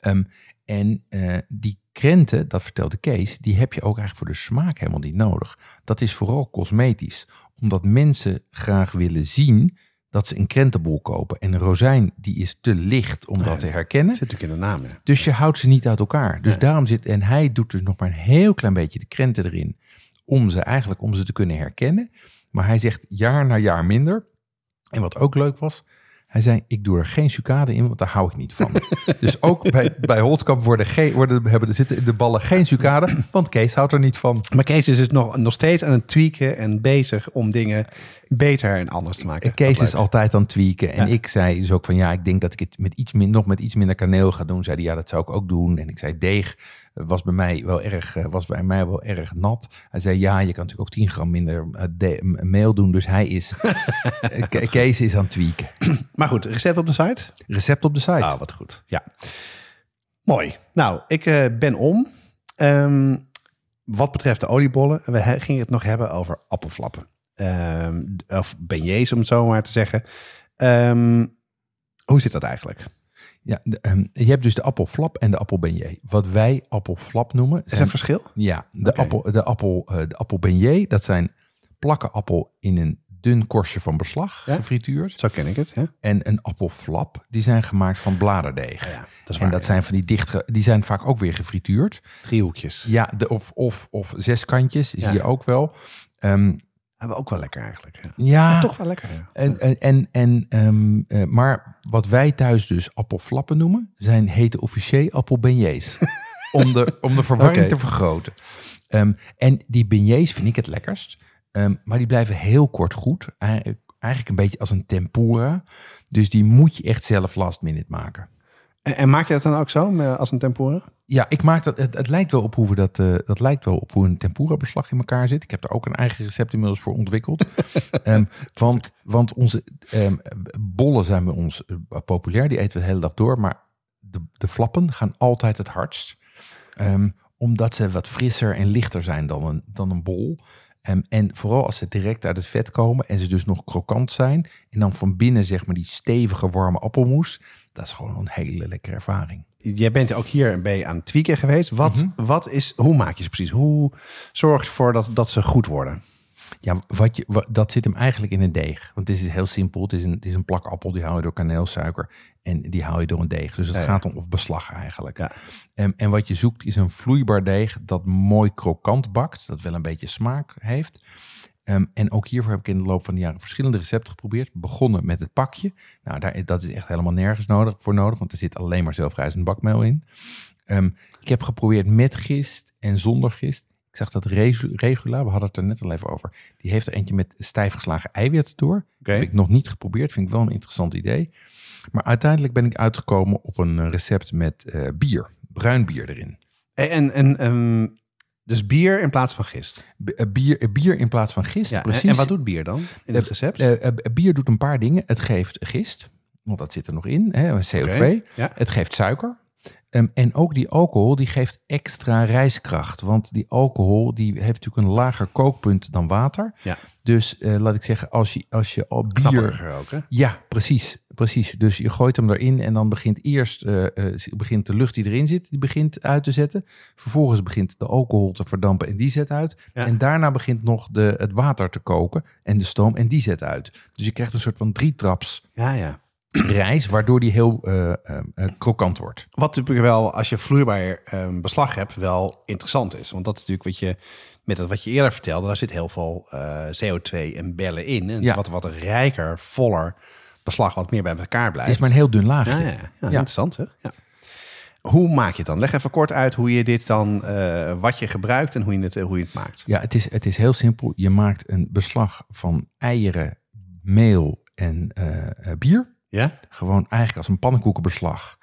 Ehm, en eh, die krenten, dat vertelde Kees, die heb je ook eigenlijk voor de smaak helemaal niet nodig. Dat is vooral cosmetisch, omdat mensen graag willen zien dat ze een krentenbol kopen. En een rozijn die is te licht om dat te herkennen. Zit natuurlijk in de naam. Ja. Dus je houdt ze niet uit elkaar. Dus daarom zit, en hij doet dus nog maar een heel klein beetje de krenten erin, om ze eigenlijk om ze te kunnen herkennen. Maar hij zegt jaar na jaar minder. En wat ook leuk was, hij zei, ik doe er geen sucade in, want daar hou ik niet van. dus ook bij, bij Holtkamp worden geen, worden, hebben, er zitten in de ballen geen sucade, want Kees houdt er niet van. Maar Kees is dus nog, nog steeds aan het tweaken en bezig om dingen beter en anders te maken. En Kees is altijd aan het tweaken. En Ja. ik zei dus ook van ja, ik denk dat ik het met iets min, nog met iets minder kaneel ga doen. Zei hij, ja, dat zou ik ook doen. En ik zei, deeg eh, was bij mij wel erg, eh, was bij mij wel erg nat. Hij zei, ja, je kan natuurlijk ook 10 gram minder eh, de- m- meel doen. Dus hij is, Ke- Kees is aan het tweaken. Maar goed, recept op de site? Recept op de site. Ah, wat goed. Ja. Mooi. Nou, ik ben om. Ehm, wat betreft de oliebollen, we gingen het nog hebben over appelflappen. Ehm, of beignets, om het zo maar te zeggen. Ehm, hoe zit dat eigenlijk? Ja, de, ehm, je hebt dus de appelflap en de appelbeignet. Wat wij appelflap noemen. Is er verschil? Ja, de, appel, de, appel, eh, de appelbeignet, dat zijn plakken appel in een dun korstje van beslag, Ja. gefrituurd. Zo ken ik het. En een appelflap, die zijn gemaakt van bladerdeeg. Ja, dat is en dat zijn van die dichtge, die zijn vaak ook weer gefrituurd. Driehoekjes. Ja, de, of, of, of zes kantjes, Ja. zie je ook wel. Ehm, Hebben we ook wel lekker eigenlijk. Ja, toch wel lekker. Ja. En, en, en, en, ehm, eh, maar wat wij thuis dus appelflappen noemen, zijn hete officier appelbeignets. om, de, om de verwarring te vergroten. Ehm, en die beignets vind ik het lekkerst. Ehm, maar die blijven heel kort goed. Eigenlijk eigenlijk een beetje als een tempura. Dus die moet je echt zelf last minute maken. En, en maak je dat dan ook zo eh, als een tempura? Ja, ik maak dat. Het, het lijkt wel op hoe we dat. eh, dat lijkt wel op hoe een tempura beslag in elkaar zit. Ik heb daar ook een eigen recept inmiddels voor ontwikkeld. Ehm, want, want onze ehm, bollen zijn bij ons eh, populair. Die eten we de hele dag door. Maar de, de flappen gaan altijd het hardst. Ehm, omdat ze wat frisser en lichter zijn dan een, dan een bol. En vooral als ze direct uit het vet komen en ze dus nog krokant zijn. En dan van binnen zeg maar die stevige warme appelmoes. Dat is gewoon een hele lekkere ervaring. Jij bent ook hier een beetje aan het tweaken geweest. Wat, Mhm. wat is, hoe maak je ze precies? Hoe zorg je ervoor dat, dat ze goed worden? Ja, wat je, wat, dat zit hem eigenlijk in een deeg. Want het is heel simpel. Het is een, het is een plak appel, die haal je door kaneelsuiker. En die haal je door een deeg. Dus het Ja, ja. gaat om of beslag eigenlijk. Ja. En, en wat je zoekt is een vloeibaar deeg dat mooi krokant bakt. Dat wel een beetje smaak heeft. Ehm, en ook hiervoor heb ik in de loop van de jaren verschillende recepten geprobeerd. Begonnen met het pakje. Nou, daar, dat is echt helemaal nergens nodig, voor nodig. Want er zit alleen maar zelfrijzend bakmeel in. Ehm, ik heb geprobeerd met gist en zonder gist. Ik zag dat Regula, we hadden het er net al even over. Die heeft er eentje met stijf geslagen eiwitten door. Oké. Heb ik nog niet geprobeerd. Vind ik wel een interessant idee. Maar uiteindelijk ben ik uitgekomen op een recept met eh, bier. Bruin bier erin. En, en ehm, dus bier in plaats van gist. Eh, bier, eh, bier in plaats van gist, Ja, precies. en wat doet bier dan in het Eh, recept? Bier doet een paar dingen. Het geeft gist, want dat zit er nog in, hè, CO2. Oké, ja. Het geeft suiker. Ehm, en ook die alcohol, die geeft extra reiskracht. Want die alcohol, die heeft natuurlijk een lager kookpunt dan water. Ja. Dus laat ik zeggen, als je, als je al bier... Ook, hè? Ja, precies, precies. Dus je gooit hem erin en dan begint eerst eh, eh, begint de lucht die erin zit, die begint uit te zetten. Vervolgens begint de alcohol te verdampen en die zet uit. Ja. En daarna begint nog de, het water te koken en de stoom en die zet uit. Dus je krijgt een soort van drietraps Ja, ja. rijst, waardoor die heel eh, krokant wordt. Wat natuurlijk wel, als je vloeibaar eh, beslag hebt, wel interessant is. Want dat is natuurlijk wat je, met het wat je eerder vertelde, daar zit heel veel eh, CO2 en bellen in. En het Ja. wat, wat rijker, voller beslag, wat meer bij elkaar blijft. Het is maar een heel dun laagje. ja, ja, ja, interessant hè? Ja. Hoe maak je het dan? Leg even kort uit hoe je dit dan, eh, wat je gebruikt en hoe je het, eh, hoe je het maakt. Ja, het is, het is heel simpel. Je maakt een beslag van eieren, meel en eh, bier. Ja? Gewoon eigenlijk als een pannenkoekenbeslag.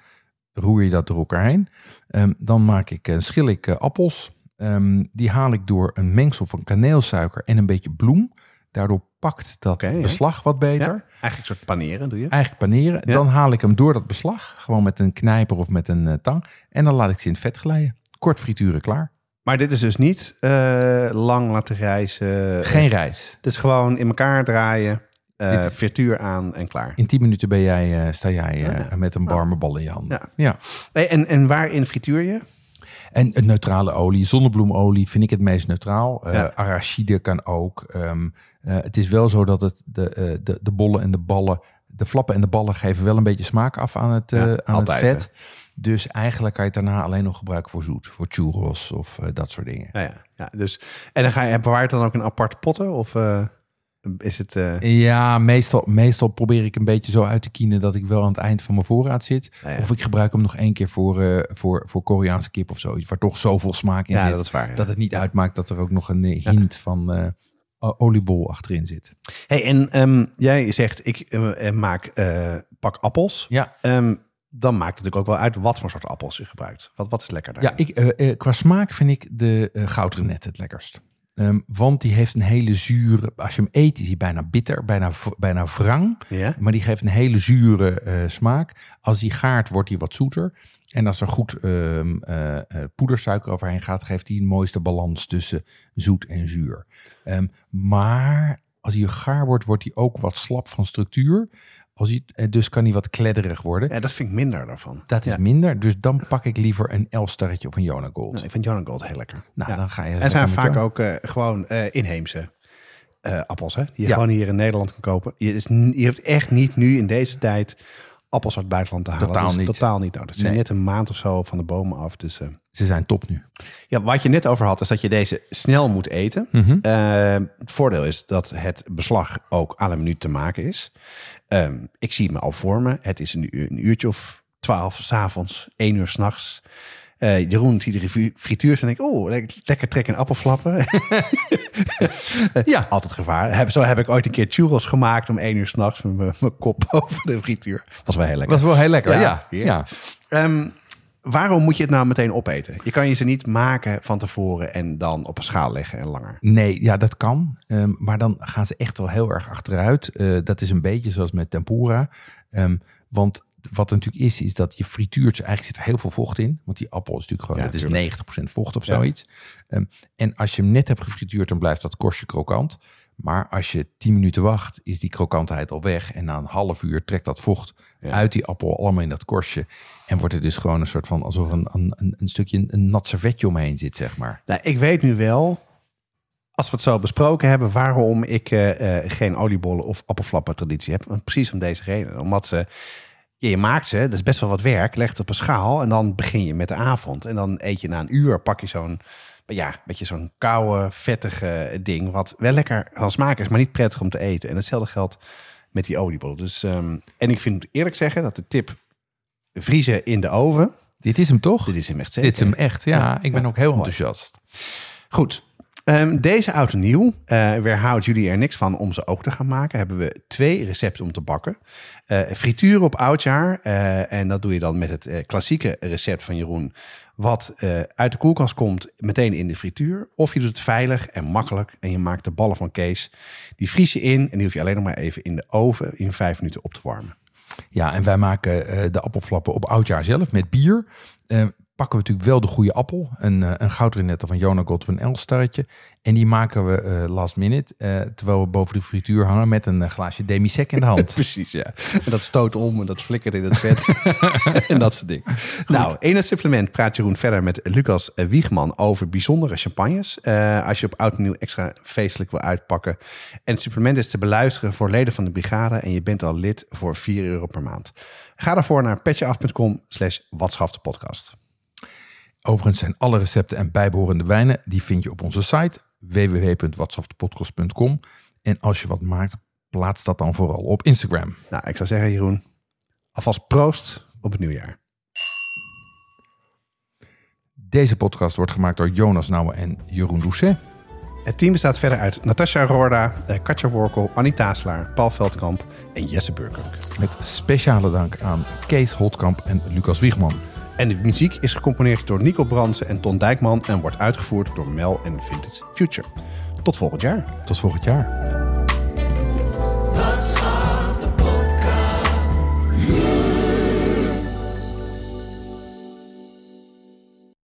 Roer je dat door elkaar heen. Ehm, dan maak ik, eh, schil ik appels. Ehm, die haal ik door een mengsel van kaneelsuiker en een beetje bloem. Daardoor pakt dat ja. beslag wat beter. ja? Eigenlijk een soort paneren doe je. Eigenlijk paneren. Ja. Dan haal ik hem door dat beslag. Gewoon met een knijper of met een eh, tang. En dan laat ik ze in het vet glijden. Kort frituren klaar. Maar dit is dus niet eh, lang laten rijzen. Geen rijst. Dit is gewoon in elkaar draaien, eh Dit- frituur aan en klaar. In 10 minuten ben jij, eh, sta jij eh, Ja. met een warme bal in je handen. Ja. ja. Hey, en, en waarin frituur je? En een neutrale olie, zonnebloemolie vind ik het meest neutraal. Ja. Arachide kan ook. Ehm, eh, het is wel zo dat het de, eh, de, de bollen en de ballen, de flappen en de ballen geven wel een beetje smaak af aan het, Ja, aan altijd, het vet. Dus eigenlijk kan je het daarna alleen nog gebruiken voor zoet. Voor churros of dat soort dingen. Ja, ja, ja, dus, en dan ga je, bewaar je het dan ook in aparte potten? Of is het... eh, Ja, meestal, meestal probeer ik een beetje zo uit te kienen dat ik wel aan het eind van mijn voorraad zit. Ja. Of ik gebruik hem nog één keer voor, eh, voor, voor Koreaanse kip of zoiets. Waar toch zoveel smaak in ja, zit. dat is waar. ja. Dat het niet uitmaakt dat er ook nog een eh, hint van oliebol achterin zit. Hey, en ehm, jij zegt, ik maak pak appels. Ja, Ehm, dan maakt het natuurlijk ook wel uit wat voor soort appels je gebruikt. Wat, wat is lekker daar? ja ik, qua smaak vind ik de goudrenet het lekkerst. Ehm, want die heeft een hele zure, als je hem eet is hij bijna bitter, bijna, bijna wrang. Ja? Maar die geeft een hele zure eh, smaak. Als die gaart, wordt hij wat zoeter. En als er goed ehm, eh, eh, poedersuiker overheen gaat, geeft hij een mooiste balans tussen zoet en zuur. Ehm, maar als hij gaar wordt, wordt hij ook wat slap van structuur. Als hij, eh, dus kan hij wat kledderig worden. ja, dat vind ik minder daarvan. Dat is Ja. minder. Dus dan pak ik liever een L-starretje of een Jona Gold. Nou, ik vind Jonah Gold heel lekker. Nou, Ja. dan ga je. En zijn vaak ook eh, gewoon eh, inheemse appels, hè? Die je gewoon hier in Nederland kan kopen. Je, is, je hebt echt niet nu in deze tijd appels uit het buitenland te halen. Totaal dat is niet. totaal niet nodig. Het zijn Nee. net een maand of zo van de bomen af. Dus Ze zijn top nu. ja, wat je net over had, is dat je deze snel moet eten. Mhm. Het voordeel is dat het beslag ook aan een minuut te maken is. Ehm, ik zie me al voor me. Het is een, uur- een uurtje of twaalf s'avonds, één uur s'nachts. Eh Jeroen ziet de frituur en denkt, oh, lekker, lekker trekken en appelflappen. Ja. Altijd gevaar. Heb, zo heb ik ooit een keer churros gemaakt om één uur s'nachts met mijn- kop over de frituur. Was wel heel lekker. Was wel heel lekker. Ja, Ja. ja. ja. Waarom moet je het nou meteen opeten? Je kan je ze niet maken van tevoren en dan op een schaal leggen en langer. Nee, ja, dat kan. Ehm, maar dan gaan ze echt wel heel erg achteruit. Eh, dat is een beetje zoals met tempura. Ehm, want wat er natuurlijk is, is dat je frituurt, eigenlijk zit er heel veel vocht in. Want die appel is natuurlijk gewoon, Ja, het is tuurlijk. 90% vocht of Ja. zoiets. Ehm, en als je hem net hebt gefrituurd, dan blijft dat korstje krokant. Maar als je 10 minuten wacht, is die krokantheid al weg. En na een half uur trekt dat vocht Ja. uit die appel allemaal in dat korstje. En wordt het dus gewoon een soort van, alsof een, een, een, een stukje, een nat servetje omheen zit, zeg maar. Nou, ik weet nu wel, als we het zo besproken hebben, waarom ik eh, eh, geen oliebollen of appelflappen traditie heb. Want precies om deze reden. Omdat ze, ja, je maakt ze, dat is best wel wat werk, legt het op een schaal en dan begin je met de avond. En dan eet je na een uur, pak je zo'n, ja, beetje zo'n koude, vettige ding, wat wel lekker van smaak is, maar niet prettig om te eten. En hetzelfde geldt met die oliebollen. Dus, ehm, en ik vind eerlijk zeggen dat de tip vriezen in de oven, Dit is hem toch? dit is hem echt zeker. Dit is hem echt, ja. ik ben ook heel enthousiast. Goed. Ehm, deze en nieuw, eh weerhoudt jullie er niks van om ze ook te gaan maken. Hebben we twee recepten om te bakken. Eh frituren op oudjaar. eh, en dat doe je dan met het klassieke recept van Jeroen. Wat uit de koelkast komt, meteen in de frituur. Of je doet het veilig en makkelijk. En je maakt de ballen van Kees. Die vries je in en die hoef je alleen nog maar even in de oven in vijf minuten op te warmen. Ja, en wij maken de appelflappen op oudjaar zelf met bier. Eh, pakken we natuurlijk wel de goede appel. Een, uh, een van Jona Godwin Elstarretje. En die maken we uh, last minute. Uh, terwijl we boven de frituur hangen met een glaasje demi-sec in de hand. Precies, ja. En dat stoot om en dat flikkert in het vet. en dat soort dingen. Nou, in het supplement praat Jeroen verder met Lucas Wiegman over bijzondere champagnes. als je op oud en nieuw extra feestelijk wil uitpakken. En het supplement is te beluisteren voor leden van de brigade. En je bent al lid voor 4 euro per maand. Ga daarvoor naar petjeaf.com slash podcast. Overigens zijn alle recepten en bijbehorende wijnen, die vind je op onze site www.watschaftepodcast.com. En als je wat maakt, plaats dat dan vooral op Instagram. Nou, ik zou zeggen Jeroen, alvast proost op het nieuwjaar. Deze podcast wordt gemaakt door Jonas Nouwen en Jeroen Doucet. Het team bestaat verder uit Natasja Roorda, eh, Katja Workel, Annie Taaslaar, Paul Veldkamp en Jesse Burkelijk. Met speciale dank aan Kees Holtkamp en Lucas Wiegman. En de muziek is gecomponeerd door Nico Bransen en Ton Dijkman en wordt uitgevoerd door Mel en Vintage Future. Tot volgend jaar. Tot volgend jaar.